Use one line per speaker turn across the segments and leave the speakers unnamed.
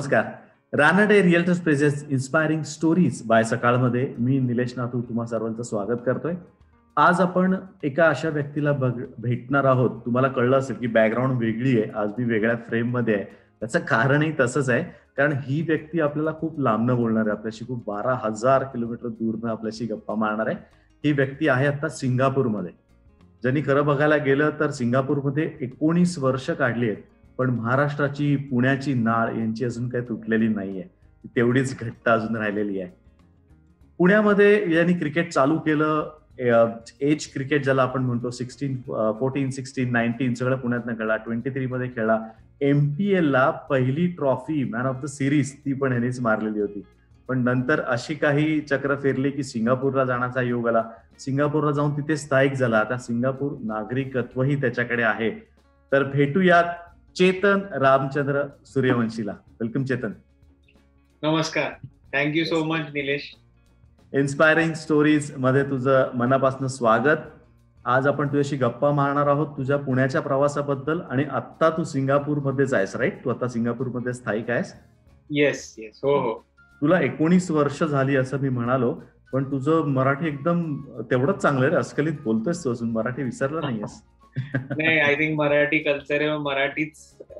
नमस्कार. Ranade realtors presents inspiring stories by सकाळमध्ये मी निलेश नाथू तुम्हा सर्वांचं स्वागत करतोय. आज आपण एका अशा व्यक्तीला बघ भेटणार आहोत. तुम्हाला कळलं असेल की बॅकग्राऊंड वेगळी आहे. आज मी वेगळ्या फ्रेममध्ये आहे. त्याचं कारणही तसंच आहे. कारण ही व्यक्ती आपल्याला खूप लांबनं बोलणार आहे. आपल्याशी खूप बारा हजार किलोमीटर दूरनं आपल्याशी गप्पा मारणार आहे. ही व्यक्ती आहे आता सिंगापूरमध्ये. ज्यांनी खरं बघायला गेलं तर सिंगापूरमध्ये एकोणीस वर्ष काढली आहेत. पण महाराष्ट्राची पुण्याची नाळ यांची अजून काही तुटलेली नाहीये. तेवढीच घट्ट अजून राहिलेली आहे. पुण्यामध्ये यांनी क्रिकेट चालू केलं. एज क्रिकेट ज्याला आपण म्हणतो सिक्स्टीन फोर्टीन सिक्स्टीन नाईन्टीन सगळं पुण्यातनं खेळला. ट्वेंटी थ्री मध्ये खेळला एमपीएल ला पहिली trophy man of the series ती पण यांनीच मारलेली होती. पण नंतर अशी काही चक्र फिरली की सिंगापूरला जाण्याचा योग आला. सिंगापूरला जाऊन तिथे स्थायिक झाला. आता सिंगापूर नागरिकत्वही त्याच्याकडे आहे. तर भेटूयात. चेतन रामचंद्र सूर्यवंशीला. वेलकम चेतन.
नमस्कार. Thank you so much Nilesh
inspiring स्टोरीजमध्ये तुझं मनापासून स्वागत. आज आपण तुझ्याशी गप्पा मारणार आहोत तुझ्या पुण्याच्या प्रवासाबद्दल आणि आता तू सिंगापूर मध्येच आहेस राईट तू आता सिंगापूरमध्ये स्थायिक आहेस.
येस येस हो हो.
तुला एकोणीस वर्ष झाली असं मी म्हणालो पण तुझं मराठी एकदम तेवढंच चांगलं आहे अस्खलित बोलतोयस तू अजून मराठी विसरला नाहीयेस.
नाही आय थिंक मराठी कल्चर आहे मराठीच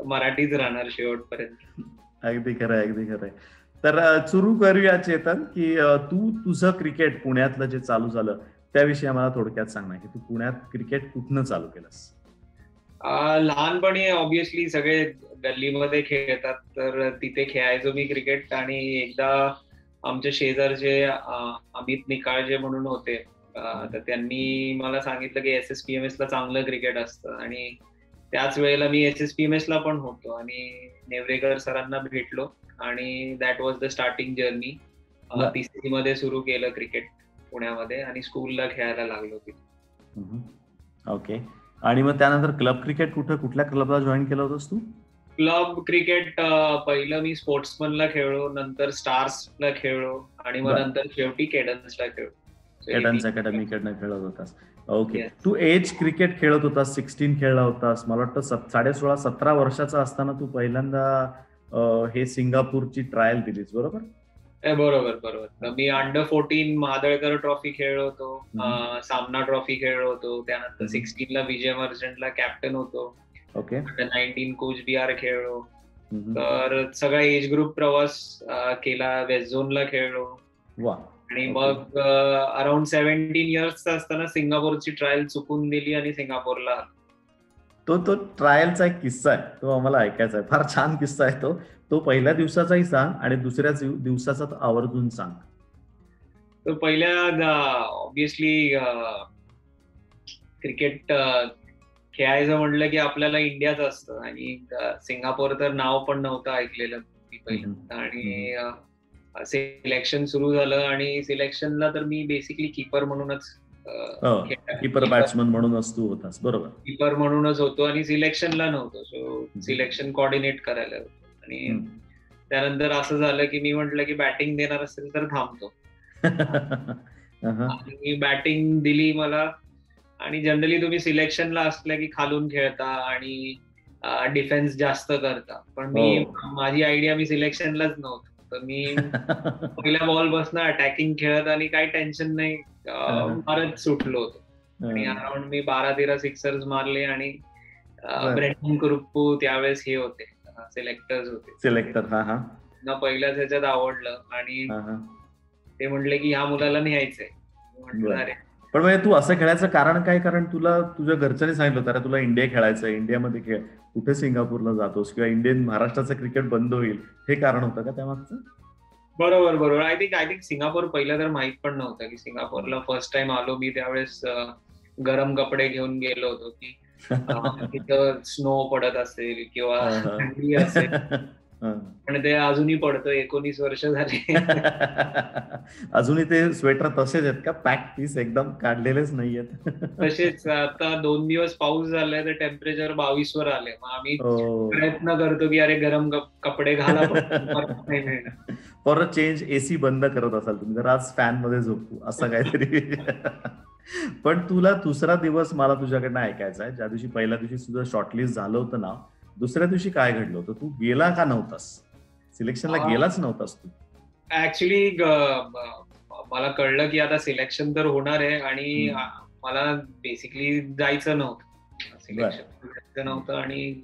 मराठीच राहणार शेवटपर्यंत.
अगदी खरं आहे अगदी खरं आहे. तर सुरू करूया चेतन की तू तुझं क्रिकेट पुण्यातलं जे चालू झालं त्याविषयी आम्हाला थोडक्यात सांगणार की तू पुण्यात क्रिकेट कुठनं चालू केलंस?
लहानपणी ऑब्विसली सगळे गल्लीमध्ये खेळतात तर तिथे खेळायचो मी क्रिकेट आणि एकदा आमच्या शेजारचे अमित निकाळजे म्हणून होते. तर त्यांनी मला सांगितलं की S S P M S ला चांगलं क्रिकेट असतं. आणि त्याच वेळेला मी S S P M S ला पण होतो आणि नेवरेकर सरांना भेटलो. आणि that was the starting journey तिसरी मध्ये सुरू केलं क्रिकेट पुण्यामध्ये आणि स्कूलला खेळायला लागलो तिथे.
ओके आणि मग त्यानंतर क्लब क्रिकेट कुठं कुठल्या क्लबला जॉईन केलं होतंस तू?
क्लब क्रिकेट पहिलं मी स्पोर्ट्समनला खेळलो नंतर स्टार्सला खेळलो आणि मग नंतर शेवटी केडन्सला खेळलो.
केडन्स अकॅडमीकडनं खेळत होतास. ओके तू एज क्रिकेट खेळत होतास सिक्स्टीन खेळला होतास. मला वाटतं साडे सोळा सतरा वर्षाचा असताना तू पहिल्यांदा हे सिंगापूरची ट्रायल दिलीस बरोबर?
बरोबर बरोबर. मी अंडर फोर्टीन महादळकर ट्रॉफी खेळलो होतो. सामना ट्रॉफी खेळलो होतो. त्यानंतर सिक्स्टीन ला विजय मर्चंटला कॅप्टन होतो.
ओके
नाईन्टीन कोच बिहार खेळलो. तर सगळा एज ग्रुप प्रवास केला. वेस्ट झोनला खेळलो.
वा.
आणि मग अराउंड सेव्हन्टीन इयर्स असताना सिंगापूरची ट्रायल चुकून दिली आणि सिंगापूरला
तो तो ट्रायलचा एक किस्सा आहे. तो आम्हाला ऐकायचा आहे. फार छान किस्सा आहे तो. तो पहिल्या दिवसाचाही सांग आणि दुसऱ्या दिवसाचा आवर्जून सांग.
तो पहिल्या ऑब्विसली क्रिकेट खेळायचं म्हटलं की आपल्याला इंडियाच असतं. आणि सिंगापूर तर नाव पण नव्हतं ऐकलेलं पहिल्यांदा. आणि सिलेक्शन सुरू झालं आणि सिलेक्शनला तर मी बेसिकली कीपर म्हणूनच
कीपर बॅट्समन म्हणूनच तू होतास बरोबर.
कीपर म्हणूनच होतो आणि सिलेक्शनला नव्हतो सो सिलेक्शन कोऑर्डिनेट करायला होतो. आणि त्यानंतर असं झालं की मी म्हंटल की बॅटिंग देणार असेल तर थांबतो. आणि बॅटिंग दिली मला. आणि जनरली तुम्ही सिलेक्शनला असल्या की खालून खेळता आणि डिफेन्स जास्त करता. पण मी माझी आयडिया मी सिलेक्शनलाच नव्हतो. तर मी पहिल्या बॉल बसनं अटॅकिंग खेळत आणि काही टेन्शन नाही मारत सुटलो होतो. आणि अराउंड मी बारा तेरा सिक्सर्स मारले आणि ब्रेंडन कुरुप्पू त्यावेळेस हे होते. सिलेक्टर्स होते.
सिलेक्टर हा हा.
ना पहिल्याच ह्याच्यात आवडलं आणि ते म्हटले की ह्या मुलाला न्यायचंय. म्हटलं अरे
पण म्हणजे तू असं खेळायचं कारण काय? कारण तुला तुझ्या घरच्यांनी सांगितलं होतं तुला इंडिया खेळायचं इंडियामध्ये खेळ. कुठे सिंगापूरला जातोस किंवा इंडियन महाराष्ट्राचं क्रिकेट बंद होईल? हे कारण होतं का त्यामागचं?
बरोबर बरोबर. I think I think Singapore पहिलं तर माहीत पण नव्हतं की सिंगापूरला फर्स्ट टाइम आलो मी. त्यावेळेस गरम कपडे घेऊन गेलो होतो की तिथं स्नो पडत असेल किंवा थंडी असेल. पण ते अजूनही पडतं एकोणीस वर्ष झाले.
अजूनही ते स्वेटर तसेच आहेत का? पॅक पीस एकदम काढलेलेच नाहीयेत.
तसेच आता दोन दिवस पाऊस झालाय तर टेम्परेचर बावीस वर आले मग आम्ही प्रयत्न करतो की अरे गरम कपडे घाला
अ चेंज एसी बंद करत असाल तुम्ही जर आज फॅनमध्ये झोपू असं काहीतरी. पण तुला दुसरा दिवस मला तुझ्याकडनं ऐकायचा आहे. ज्या दिवशी पहिल्या दिवशी तुझं शॉर्टलिस्ट झालं होतं ना दुसऱ्या दिवशी काय घडलं होतं? तू गेला का नव्हतास? सिलेक्शनला. गेलाच नव्हतास तू.
ऍक्च्युली मला कळलं की आता सिलेक्शन तर होणार आहे आणि मला बेसिकली जायचं नव्हतं. सिलेक्शन जायचं नव्हतं आणि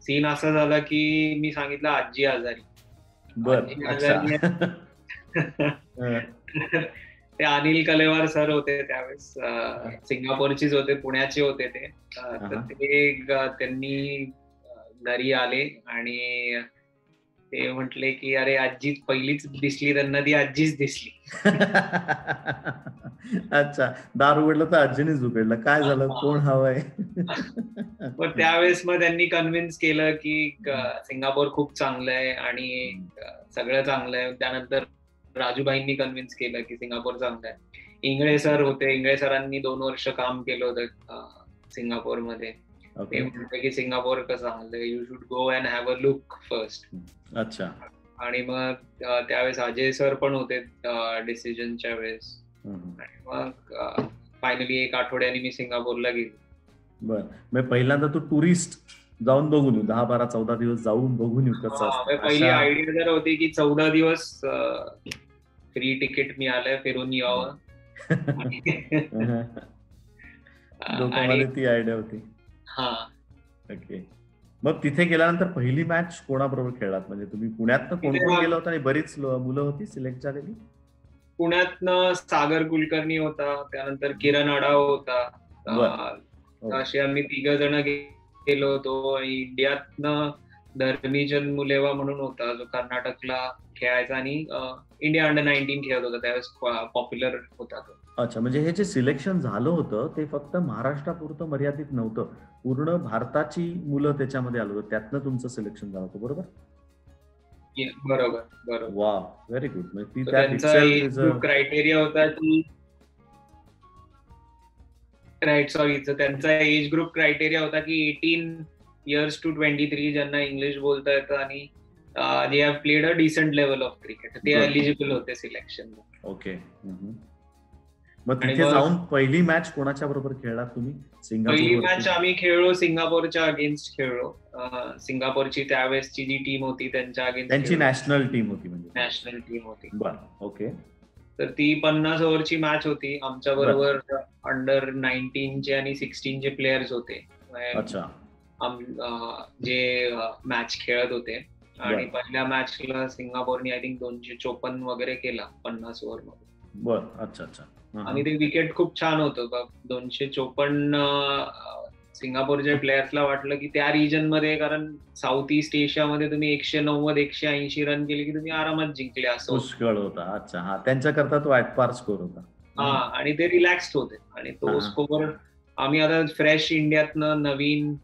सीन असं झाला की मी सांगितलं आजी आजारी.
बर
ते अनिल कलेवार सर होते त्यावेळेस सिंगापूरचीच होते पुण्याचे होते ते. तर. ते त्यांनी घरी आले आणि ते म्हटले की अरे आजी पहिलीच दिसली त्यांना ती आजीच दिसली.
अच्छा दार उघडलं तर आजीनेच उघडलं. काय झालं? कोण हवंय?
मग त्यावेळेस मग त्यांनी कन्व्हिन्स केलं की सिंगापूर खूप चांगलं आहे आणि सगळं चांगलं आहे. त्यानंतर राजूभाईंनी कन्व्हिन्स केलं की सिंगापूर चांगलं आहे. इंगळे सर होते. इंगळे सरांनी दोन वर्ष काम केलं होतं सिंगापूरमध्ये. ते म्हणते की सिंगापूर कसं आहे you should go and have a look first
अच्छा.
आणि मग त्यावेळेस अजय सर पण होते डिसिजनच्या वेळेस. आणि मग फायनली एक आठवड्याने मी सिंगापूरला गेलो.
बर. मग पहिल्यांदा तू टुरिस्ट जाऊन बघून येऊ. दहा बारा चौदा दिवस जाऊन बघून येऊ कसं.
मग पहिली आयडिया जर होती की चौदा दिवस फ्री तिकीट मिळालंय फिरून यावं.
ती आयडिया होती. ओके मग तिथे गेल्यानंतर पहिली मॅच कोणाबरोबर खेळलात? म्हणजे तुम्ही पुण्यात कोण कोण गेलं होतं आणि बरीच मुलं होती सिलेक्ट झालेली?
पुण्यातनं सागर कुलकर्णी होता त्यानंतर किरण अडाव होता. असे आम्ही तिघ जण गेलो होतो आणि इंडियातनं धर्मीचंद मुलेवा म्हणून होता जो कर्नाटकला खेळायचा आणि इंडिया अंडर नाईन्टीन खेळत होता. त्यावेळेस पॉप्युलर होता तो.
अच्छा म्हणजे हे जे सिलेक्शन झालं होतं ते फक्त महाराष्ट्रापुरतं मर्यादित नव्हतं. पूर्ण भारताची मुलं त्याच्यामध्ये आलं. त्यातनं तुमचं सिलेक्शन झालं होतं बरोबर?
बरोबर बरोबर.
वा व्हेरी गुड म्हणजे ती
ग्रुप क्रायटेरिया होता की राईट सॉरी त्यांचा एज ग्रुप क्रायटेरिया होता की eighteen years to twenty three ज्यांना इंग्लिश बोलता येतं आणि they have played a decent level of cricket ते. एलिजिबल होते सिलेक्शन
ओके हम्म. मग तिथे जाऊन पहिली मॅच कोणाच्या बरोबर खेळलात तुम्ही?
पहिली मॅच आम्ही खेळलो सिंगापूरच्या अगेन्स्ट खेळलो. सिंगापूरची त्यावेळेसची जी टीम होती त्यांच्या
त्यांची
अगेन्स्ट
नॅशनल टीम होती म्हणजे.
नॅशनल टीम होती.
बर ओके
तर ती पन्नास ओव्हरची मॅच होती. आमच्या बरोबर अंडर नाईन्टीनचे आणि सिक्स्टीनचे प्लेयर्स होते. जे मॅच खेळत होते. आणि. पहिल्या मॅचला सिंगापूरने आय थिंक दोनशे चोपन्न वगैरे केला पन्नास ओव्हरमध्ये
बर अच्छा अच्छा.
आणि ते विकेट खूप छान होतं बघ. दोनशे चोपन्न सिंगापूरच्या प्लेयर्सला वाटलं की त्या रिजनमध्ये कारण साऊथ ईस्ट एशियामध्ये तुम्ही एकशे नव्वद एकशे ऐंशी रन केले की तुम्ही आरामात जिंकले असं होतं.
पुष्कळ होता अच्छा हा त्यांच्याकरता तो ऍटपार स्कोर होता
हा आणि ते रिलॅक्स्ड होते आणि तो. स्कोर आम्ही आता फ्रेश इंडियातनं नवीन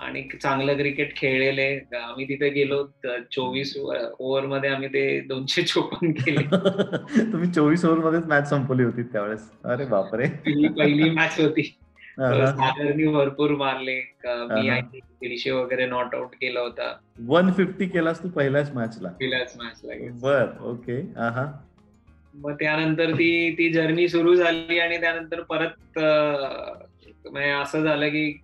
आणि चांगलं क्रिकेट खेळलेले. आम्ही तिथे गेलो चोवीस ओव्हरमध्ये आम्ही ते दोनशे चोपन्न केले.
तुम्ही चोवीस ओव्हर मध्येच मॅच संपवली होती त्यावेळेस. अरे बापरे.
पहिली पहिली मॅच होती. सागरनी भरपूर मारले. मी दीडशे वगैरे नॉट आउट केला होता.
वन फिफ्टी केलास तू पहिल्याच मॅचला.
पहिल्याच मॅचला
बर ओके.
मग त्यानंतर ती ती जर्नी सुरू झाली आणि त्यानंतर परत असं झालं की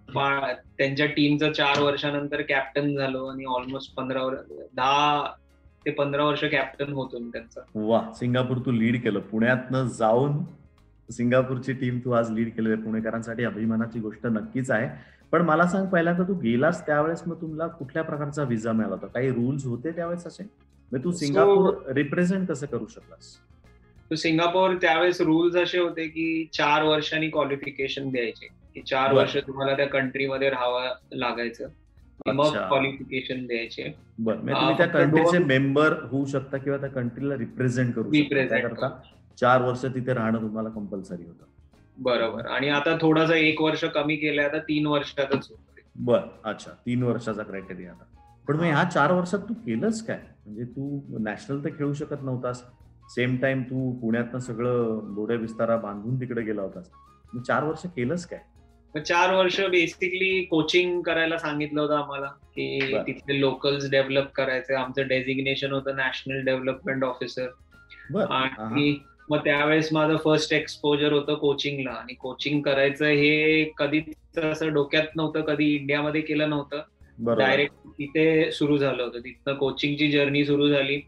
त्यांच्या टीमचं चार वर्षानंतर कॅप्टन झालो आणि ऑलमोस्ट पंधरा दहा ते पंधरा वर्ष कॅप्टन होतो मी त्यांचा.
वा सिंगापूर तू लीड केलं. पुण्यातनं जाऊन सिंगापूरची टीम तू आज लीड केली पुणेकरांसाठी अभिमानाची गोष्ट नक्कीच आहे. पण मला सांग पहिल्यांदा तू गेलास त्यावेळेस मग तुला कुठल्या प्रकारचा व्हिसा मिळाला होता? काही रुल्स होते त्यावेळेस असे? मग तू
So-
सिंगापूर रिप्रेझेंट कसं करू शकलास?
सिंगापूर त्यावेळेस रुल्स असे होते की चार वर्षांनी क्वालिफिकेशन द्यायचे. की चार. वर्ष तुम्हाला त्या कंट्रीमध्ये राहावं लागायचं. मग. क्वालिफिकेशन द्यायचे.
बरं. म्हणजे तुम्ही त्या कंट्रीचे मेंबर होऊ शकता किंवा त्या कंट्रीला रिप्रेझेंट करू शकता. त्याकरता चार वर्ष तिथे राहणं तुम्हाला कंपल्सरी होतं.
बरोबर. आणि आता थोडासा एक वर्ष कमी केलंय आता तीन वर्षातच
बर. अच्छा. तीन वर्षाचा क्रायटेरिया आता. पण मग ह्या चार वर्षात तू केलंच काय? म्हणजे तू नॅशनल तर खेळू शकत नव्हतास. सेम टाइम तू पुण्यातनं सगळं गोड्या विस्तारा बांधून तिकडे गेला होतास. चार वर्ष केलंच काय?
चार वर्ष बेसिकली कोचिंग करायला सांगितलं होतं आम्हाला की. तिथले लोकल्स डेव्हलप करायचे. आमचं डेझिग्नेशन होतं नॅशनल डेव्हलपमेंट ऑफिसर आणि मग त्यावेळेस माझं फर्स्ट एक्सपोजर होतं कोचिंगला आणि कोचिंग करायचं हे कधीच असं डोक्यात नव्हतं कधी इंडियामध्ये केलं नव्हतं. डायरेक्ट तिथे सुरू झालं होतं. तिथनं कोचिंगची जर्नी सुरू झाली.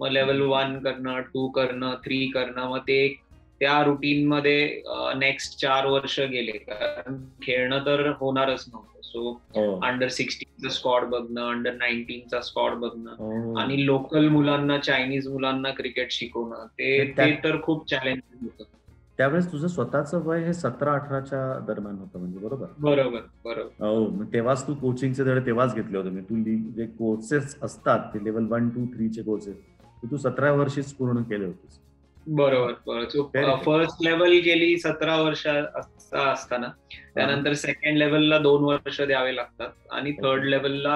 मग लेवल वन करणं टू करणं थ्री करणं. मग ते त्या रुटीन मध्ये नेक्स्ट चार वर्ष गेले. कारण खेळणं तर होणारच नव्हतं. सो अंडर सिक्स्टीनचा स्कॉड बघणं अंडर नाईन्टीनचा स्कॉड बघणं आणि लोकल मुलांना चायनीज मुलांना क्रिकेट शिकवणं ते ते तर खूप चॅलेंजिंग होतं.
त्यावेळेस तुझं स्वतःचं वय हे सतरा अठराच्या दरम्यान होतं म्हणजे बरोबर?
बरोबर बरोबर.
हो तेव्हाच तू कोचिंगचे धडे तेव्हाच घेतले होते. तू जे कोर्सेस असतात ते लेवल वन टू थ्रीचे कोर्सेस तू सतरा वर्षीच पूर्ण केले होतेस.
बरोबर बरोबर. फर्स्ट लेवल गेली सतरा वर्ष असताना. त्यानंतर सेकंड लेवलला दोन वर्ष द्यावे लागतात. आणि थर्ड लेवलला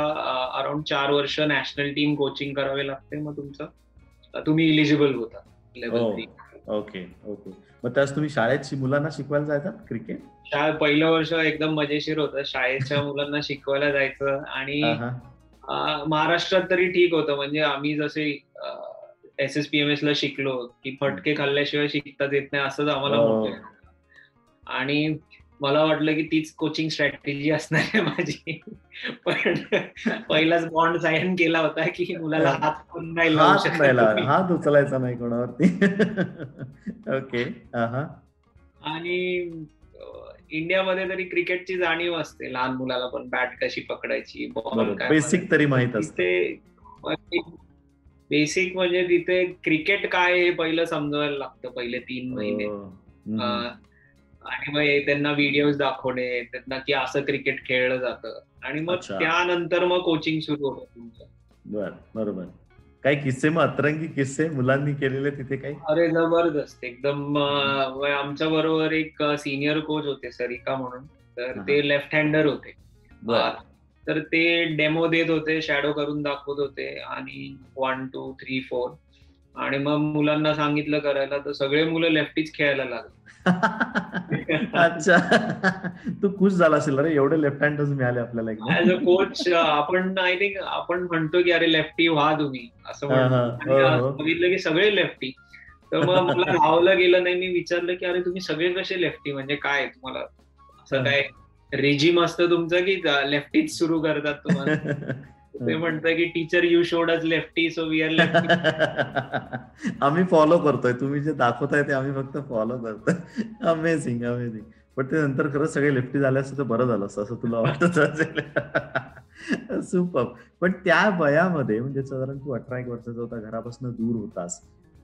अराउंड चार वर्ष नॅशनल टीम कोचिंग करावे लागते मग तुमचं. तुम्ही इलिजिबल होता लेवल थ्री
ओके ओके मग त्यास तुम्ही शाळेत मुलांना शिकवायला जायचा क्रिकेट
शाळेत पहिलं वर्ष एकदम मजेशीर होतं. शाळेच्या मुलांना शिकवायला जायचं आणि महाराष्ट्रात तरी ठीक होतं. म्हणजे आम्ही जसे S S P M S ला शिकलो की फटके खाल्ल्याशिवाय शिकताच येत नाही असंच आम्हाला आणि मला वाटलं की तीच कोचिंग स्ट्रॅटेजी असणार आहे माझी. पण पहिलाच बॉन्ड साइन केला होता की मुलाला हात पण नाही
हात उचलायचा नाही कोणावरती. ओके
आणि इंडियामध्ये तरी क्रिकेटची जाणीव असते लहान मुलाला पण बॅट कशी पकडायची बॉल
बेसिक तरी माहीत असते.
बेसिक म्हणजे तिथे क्रिकेट काय हे पहिलं समजायला लागतं पहिले तीन महिने. आणि मग त्यांना व्हिडिओ दाखवणे त्यांना की असं क्रिकेट खेळलं जातं. आणि मग त्यानंतर मग कोचिंग सुरू होतं तुमचं.
बर बरोबर. काही किस्से मग अतरंगी किस्से मुलांनी केलेले तिथे काही?
अरे जबरदस्त. एकदम आमच्या बरोबर एक सिनियर कोच होते सरिका म्हणून. तर ते लेफ्ट हँडर होते. तर ते डेमो देत होते शॅडो करून दाखवत होते आणि वन टू थ्री फोर आणि मग मुलांना सांगितलं करायला तर सगळे मुलं लेफ्टीच खेळायला लागले.
अच्छा. तू खुश झाला असेल रे एवढे लेफ्ट हँडर्स मिळाले आपल्याला
ऍज अ कोच आपण आय थिंक आपण म्हणतो की अरे लेफ्टी व्हा तुम्ही असं म्हणतो. बघितलं की सगळे लेफ्टी तर मग मला लावलं गेलं नाही मी विचारलं की अरे तुम्ही सगळे कसे लेफ्टी म्हणजे काय तुम्हाला? असं काय रेजिम असतं तुमचं की लेफ्टीच सुरू करतात तुम्हाला. ते म्हणतं की teacher you should as lefty so we are lefty
आम्ही फॉलो करतोय. तुम्ही जे दाखवताय ते आम्ही फक्त फॉलो करतोय. अमेझिंग अमेझिंग पण ते नंतर खरंच सगळे लेफ्टी झाले असतं तर बरं झालं असतं असं तुला वाटत असेल. सुपर पण त्या वयामध्ये म्हणजे साधारण तू अठरा एक वर्षाचा होता घरापासून दूर होतास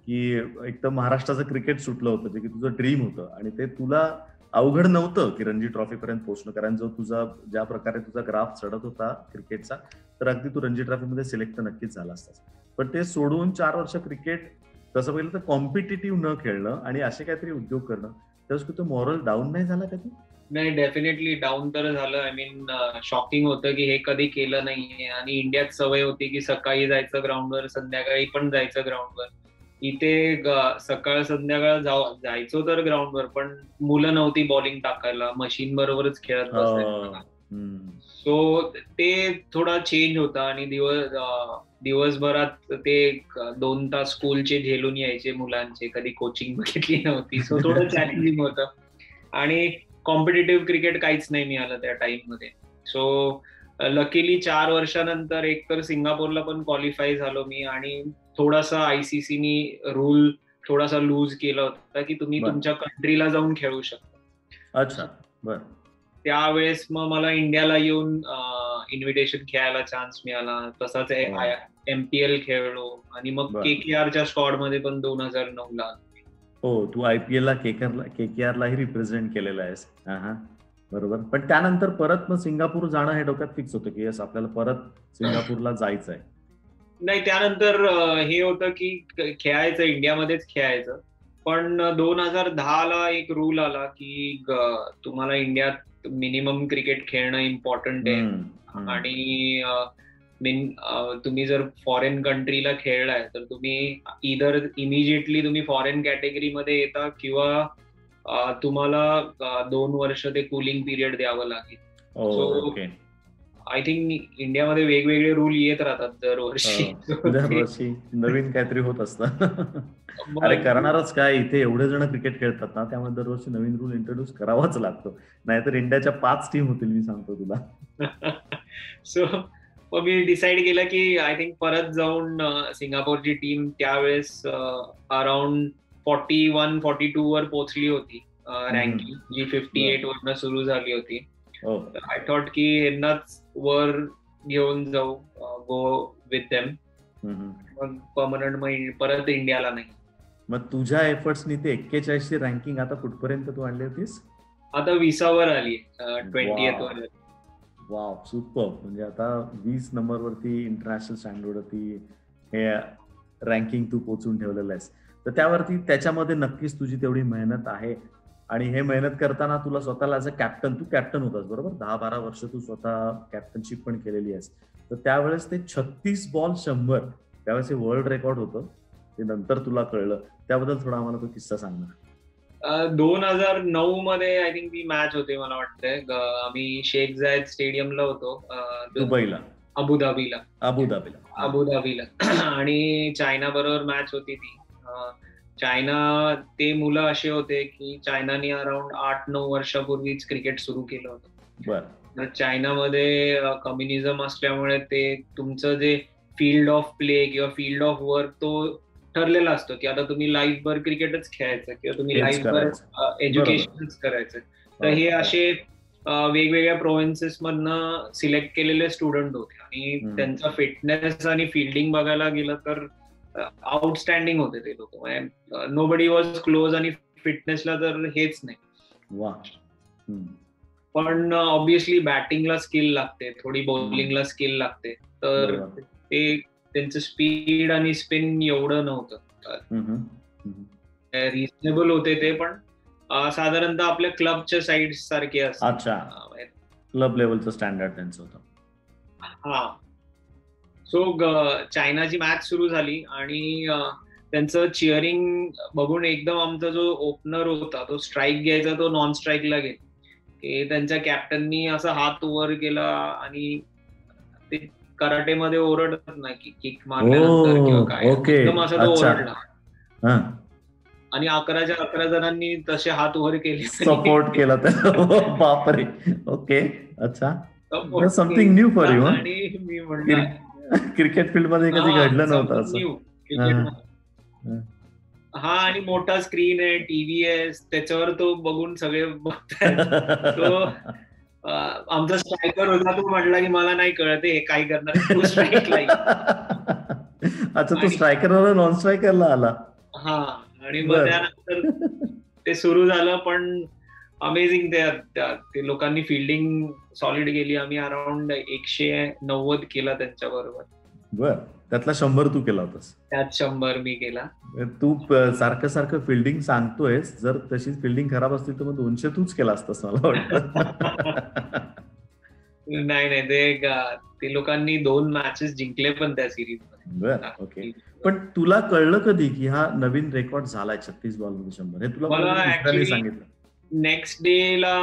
की एकदम महाराष्ट्राचं क्रिकेट सुटलं होतं जे की तुझं ड्रीम होतं आणि ते तुला अवघड नव्हतं की रणजी ट्रॉफी पर्यंत पोहोचणं कारण जो तुझा ज्या प्रकारे तुझा ग्राफ चढत होता क्रिकेटचा तर अगदी तू रणजी ट्रॉफीमध्ये सिलेक्ट नक्कीच झाला असतास. पण ते सोडून चार वर्ष क्रिकेट तसं पहिलं तर कॉम्पिटेटिव्ह न खेळणं आणि असे काहीतरी उद्योग करणं त्यावेळेस तो मॉरल डाऊन नाही झाला कधी
नाही डेफिनेटली डाऊन तर झालं. आय मीन शॉकिंग होतं की हे कधी केलं नाहीये. आणि इंडियात सवय होती की सकाळी जायचं ग्राउंडवर संध्याकाळी पण जायचं ग्राउंडवर इथे सकाळ संध्याकाळ जायचो तर ग्राउंडवर पण मुलं नव्हती बॉलिंग टाकायला मशीन बरोबरच खेळत बसायचं. सो ते थोडा चेंज होता आणि दिवस दिवसभरात ते दोन तास स्कूलचे झेलून यायचे मुलांचे कधी कोचिंग बघितली नव्हती. सो थोडं चॅलेंजिंग होतं. आणि कॉम्पिटेटिव्ह क्रिकेट काहीच नाही मिळालं त्या टाइममध्ये. सो लकीली चार वर्षानंतर एक तर सिंगापूरला पण क्वालिफाय झालो मी आणि थोडासा आयसीसीनी रूल थोडासा लूज केला होता की तुम्ही तुमच्या कंट्रीला जाऊन खेळू शकता.
अच्छा बर.
त्यावेळेस मग मला इंडियाला येऊन इन्व्हिटेशन खेळायला चान्स मिळाला. तसाच एमपीएल खेळलो आणि मग के के आरच्या स्कॉडमध्ये पण दोन हजार नऊ ला
हो तू आयपीएल ला के के आर लाही रिप्रेझेंट केलेला आहेस. बरोबर? पण त्यानंतर परत मग सिंगापूर जाणं हे डोक्यात फिक्स होतं की यस आपल्याला परत सिंगापूरला जायचं आहे
नाही त्यानंतर हे होतं की खेळायचं इंडियामध्येच खेळायचं. पण दोन हजार दहा ला एक रूल आला की तुम्हाला इंडियात मिनिमम क्रिकेट खेळणं इम्पॉर्टंट आहे. आणि मीन तुम्ही जर फॉरेन कंट्रीला खेळलाय तर तुम्ही इधर इमिजिएटली तुम्ही फॉरेन कॅटेगरीमध्ये येता किंवा तुम्हाला दोन वर्ष ते कुलिंग पिरियड द्यावं लागेल. आय थिंक इंडियामध्ये वेगवेगळे रूल येत राहतात दरवर्षी.
हो, दरवर्षी नवीन काहीतरी होत असतं. अरे करणारच काय? इथे एवढे जण क्रिकेट खेळतात ना त्यामुळे दरवर्षी नवीन रूल इंट्रोड्यूस करावाच लागतो. नाहीतर इंडियाच्या पाच टीम होतील मी सांगतो तुला.
सो मग मी डिसाईड केलं की आय थिंक परत जाऊन सिंगापूरची टीम त्यावेळेस around forty one forty two वर पोहोचली होती रँकिंग जी फिफ्टी एट वरनं सुरू झाली होती. आय थॉट की यांनाच वर घेऊन जाऊ गो विथ देम मग परमनंट मग परत इंडियाला नाही.
मग तुझ्या एफर्ट्सनी ते एक्केचाळीसची रँकिंग आता कुठपर्यंत तू आणली होतीस?
आता विसावर आली ट्वेंटी वर.
वाव सुपर म्हणजे आता वीस नंबर वरती इंटरनॅशनल स्टँडर्ड वरती हे रँकिंग तू पोचून ठेवलेलं आहेस. तर त्यावरती त्याच्यामध्ये नक्कीच तुझी तेवढी मेहनत आहे. आणि हे मेहनत करताना तुला स्वतःला ऍज अ कॅप्टन तू कॅप्टन होतास बरोबर? दहा बारा वर्ष तू स्वतः कॅप्टनशिप पण केलेली आहेस. तर त्यावेळेस ते छत्तीस बॉल शंभर त्यावेळेस हे वर्ल्ड रेकॉर्ड होतं. ते नंतर तुला कळलं. त्याबद्दल थोडा आम्हाला तो किस्सा सांगणार
दोन हजार नऊ मध्ये आय थिंक ती मॅच होते मला वाटतंय. आम्ही शेख जायद स्टेडियमला होतो.
दुबईला.
अबुधाबीला.
अबुधाबीला.
अबुधाबीला. आणि चायना बरोबर मॅच होती ती. चायना ते मुलं असे होते की चायनाने अराउंड आठ नऊ वर्षापूर्वीच क्रिकेट सुरू केलं होतं. चायनामध्ये कम्युनिझम असल्यामुळे ते तुमचं जे फील्ड ऑफ प्ले किंवा फील्ड ऑफ वर्क तो ठरलेला असतो की आता तुम्ही लाईफभर क्रिकेटच खेळायचं किंवा तुम्ही लाईफभर एज्युकेशनच करायचं. तर हे असे वेगवेगळ्या प्रोव्हिन्सेस मधनं सिलेक्ट केलेले स्टुडंट होते. आणि त्यांचा फिटनेस आणि फिल्डिंग बघायला गेलं तर आउटस्टँडिंग होते ते लोक. नो बडी वॉज क्लोज आणि फिटनेसला तर हेच नाही. पण ऑब्विसली बॅटिंगला स्किल लागते थोडी बॉलिंगला स्किल लागते. तर ते त्यांचं स्पीड आणि स्पिन एवढं नव्हतं. रिझनेबल होते ते पण साधारणतः आपल्या क्लबच्या साईड सारखे
अच्छा. क्लब लेवलचं स्टँडर्ड त्यांचं होतं.
हा. सो चायनाची मॅच सुरू झाली आणि त्यांचं चिअरिंग बघून एकदम आमचा जो ओपनर होता तो स्ट्राईक घ्यायचा तो नॉन स्ट्राईकला गेला. की त्यांच्या कॅप्टननी असा हात वर केला आणि ते कराटेमध्ये ओरडत नाही की किक मारल्यानंतर किंवा काय. एकदम असा तो ओरडला. आणि अकराच्या अकरा जणांनी तसे हात वर केले.
सपोर्ट केला बापरे. ओके. अच्छा. समथिंग न्यू फॉर यू
आणि मी म्हणलं
क्रिकेट फील्डमध्ये कधी घडलं नव्हतं असं.
हा आणि मोठा स्क्रीन आहे टीव्ही आहे त्याच्यावर तो बघून सगळे बघतात तो आमचा स्ट्रायकर होता तो म्हटला की मला नाही कळत हे काय करणार. तू
अच्छा तो स्ट्रायकर नॉन स्ट्रायकरला आला.
हा आणि मग त्यानंतर ते सुरू झालं पण अमेझिंग ते लोकांनी फिल्डिंग सॉलिड गेली आम्ही अराउंड एकशे नव्वद केला त्यांच्या बरोबर
बर त्यातला शंभर तू केला होतास.
त्यात शंभर मी केला.
तू सारखं सारखं फिल्डिंग सांगतोयस जर तशीच फिल्डिंग खराब असतील तर मग दोनशे तूच केला असतास मला वाटतं.
नाही नाही ते ते लोकांनी दोन मॅचेस जिंकले पण त्या सिरीज
बर ओके. पण तुला कळलं कधी की हा नवीन रेकॉर्ड झालाय छत्तीस बॉलमध्ये शंभर? हे तुला सांगितलं?
नेक्स्ट डे ला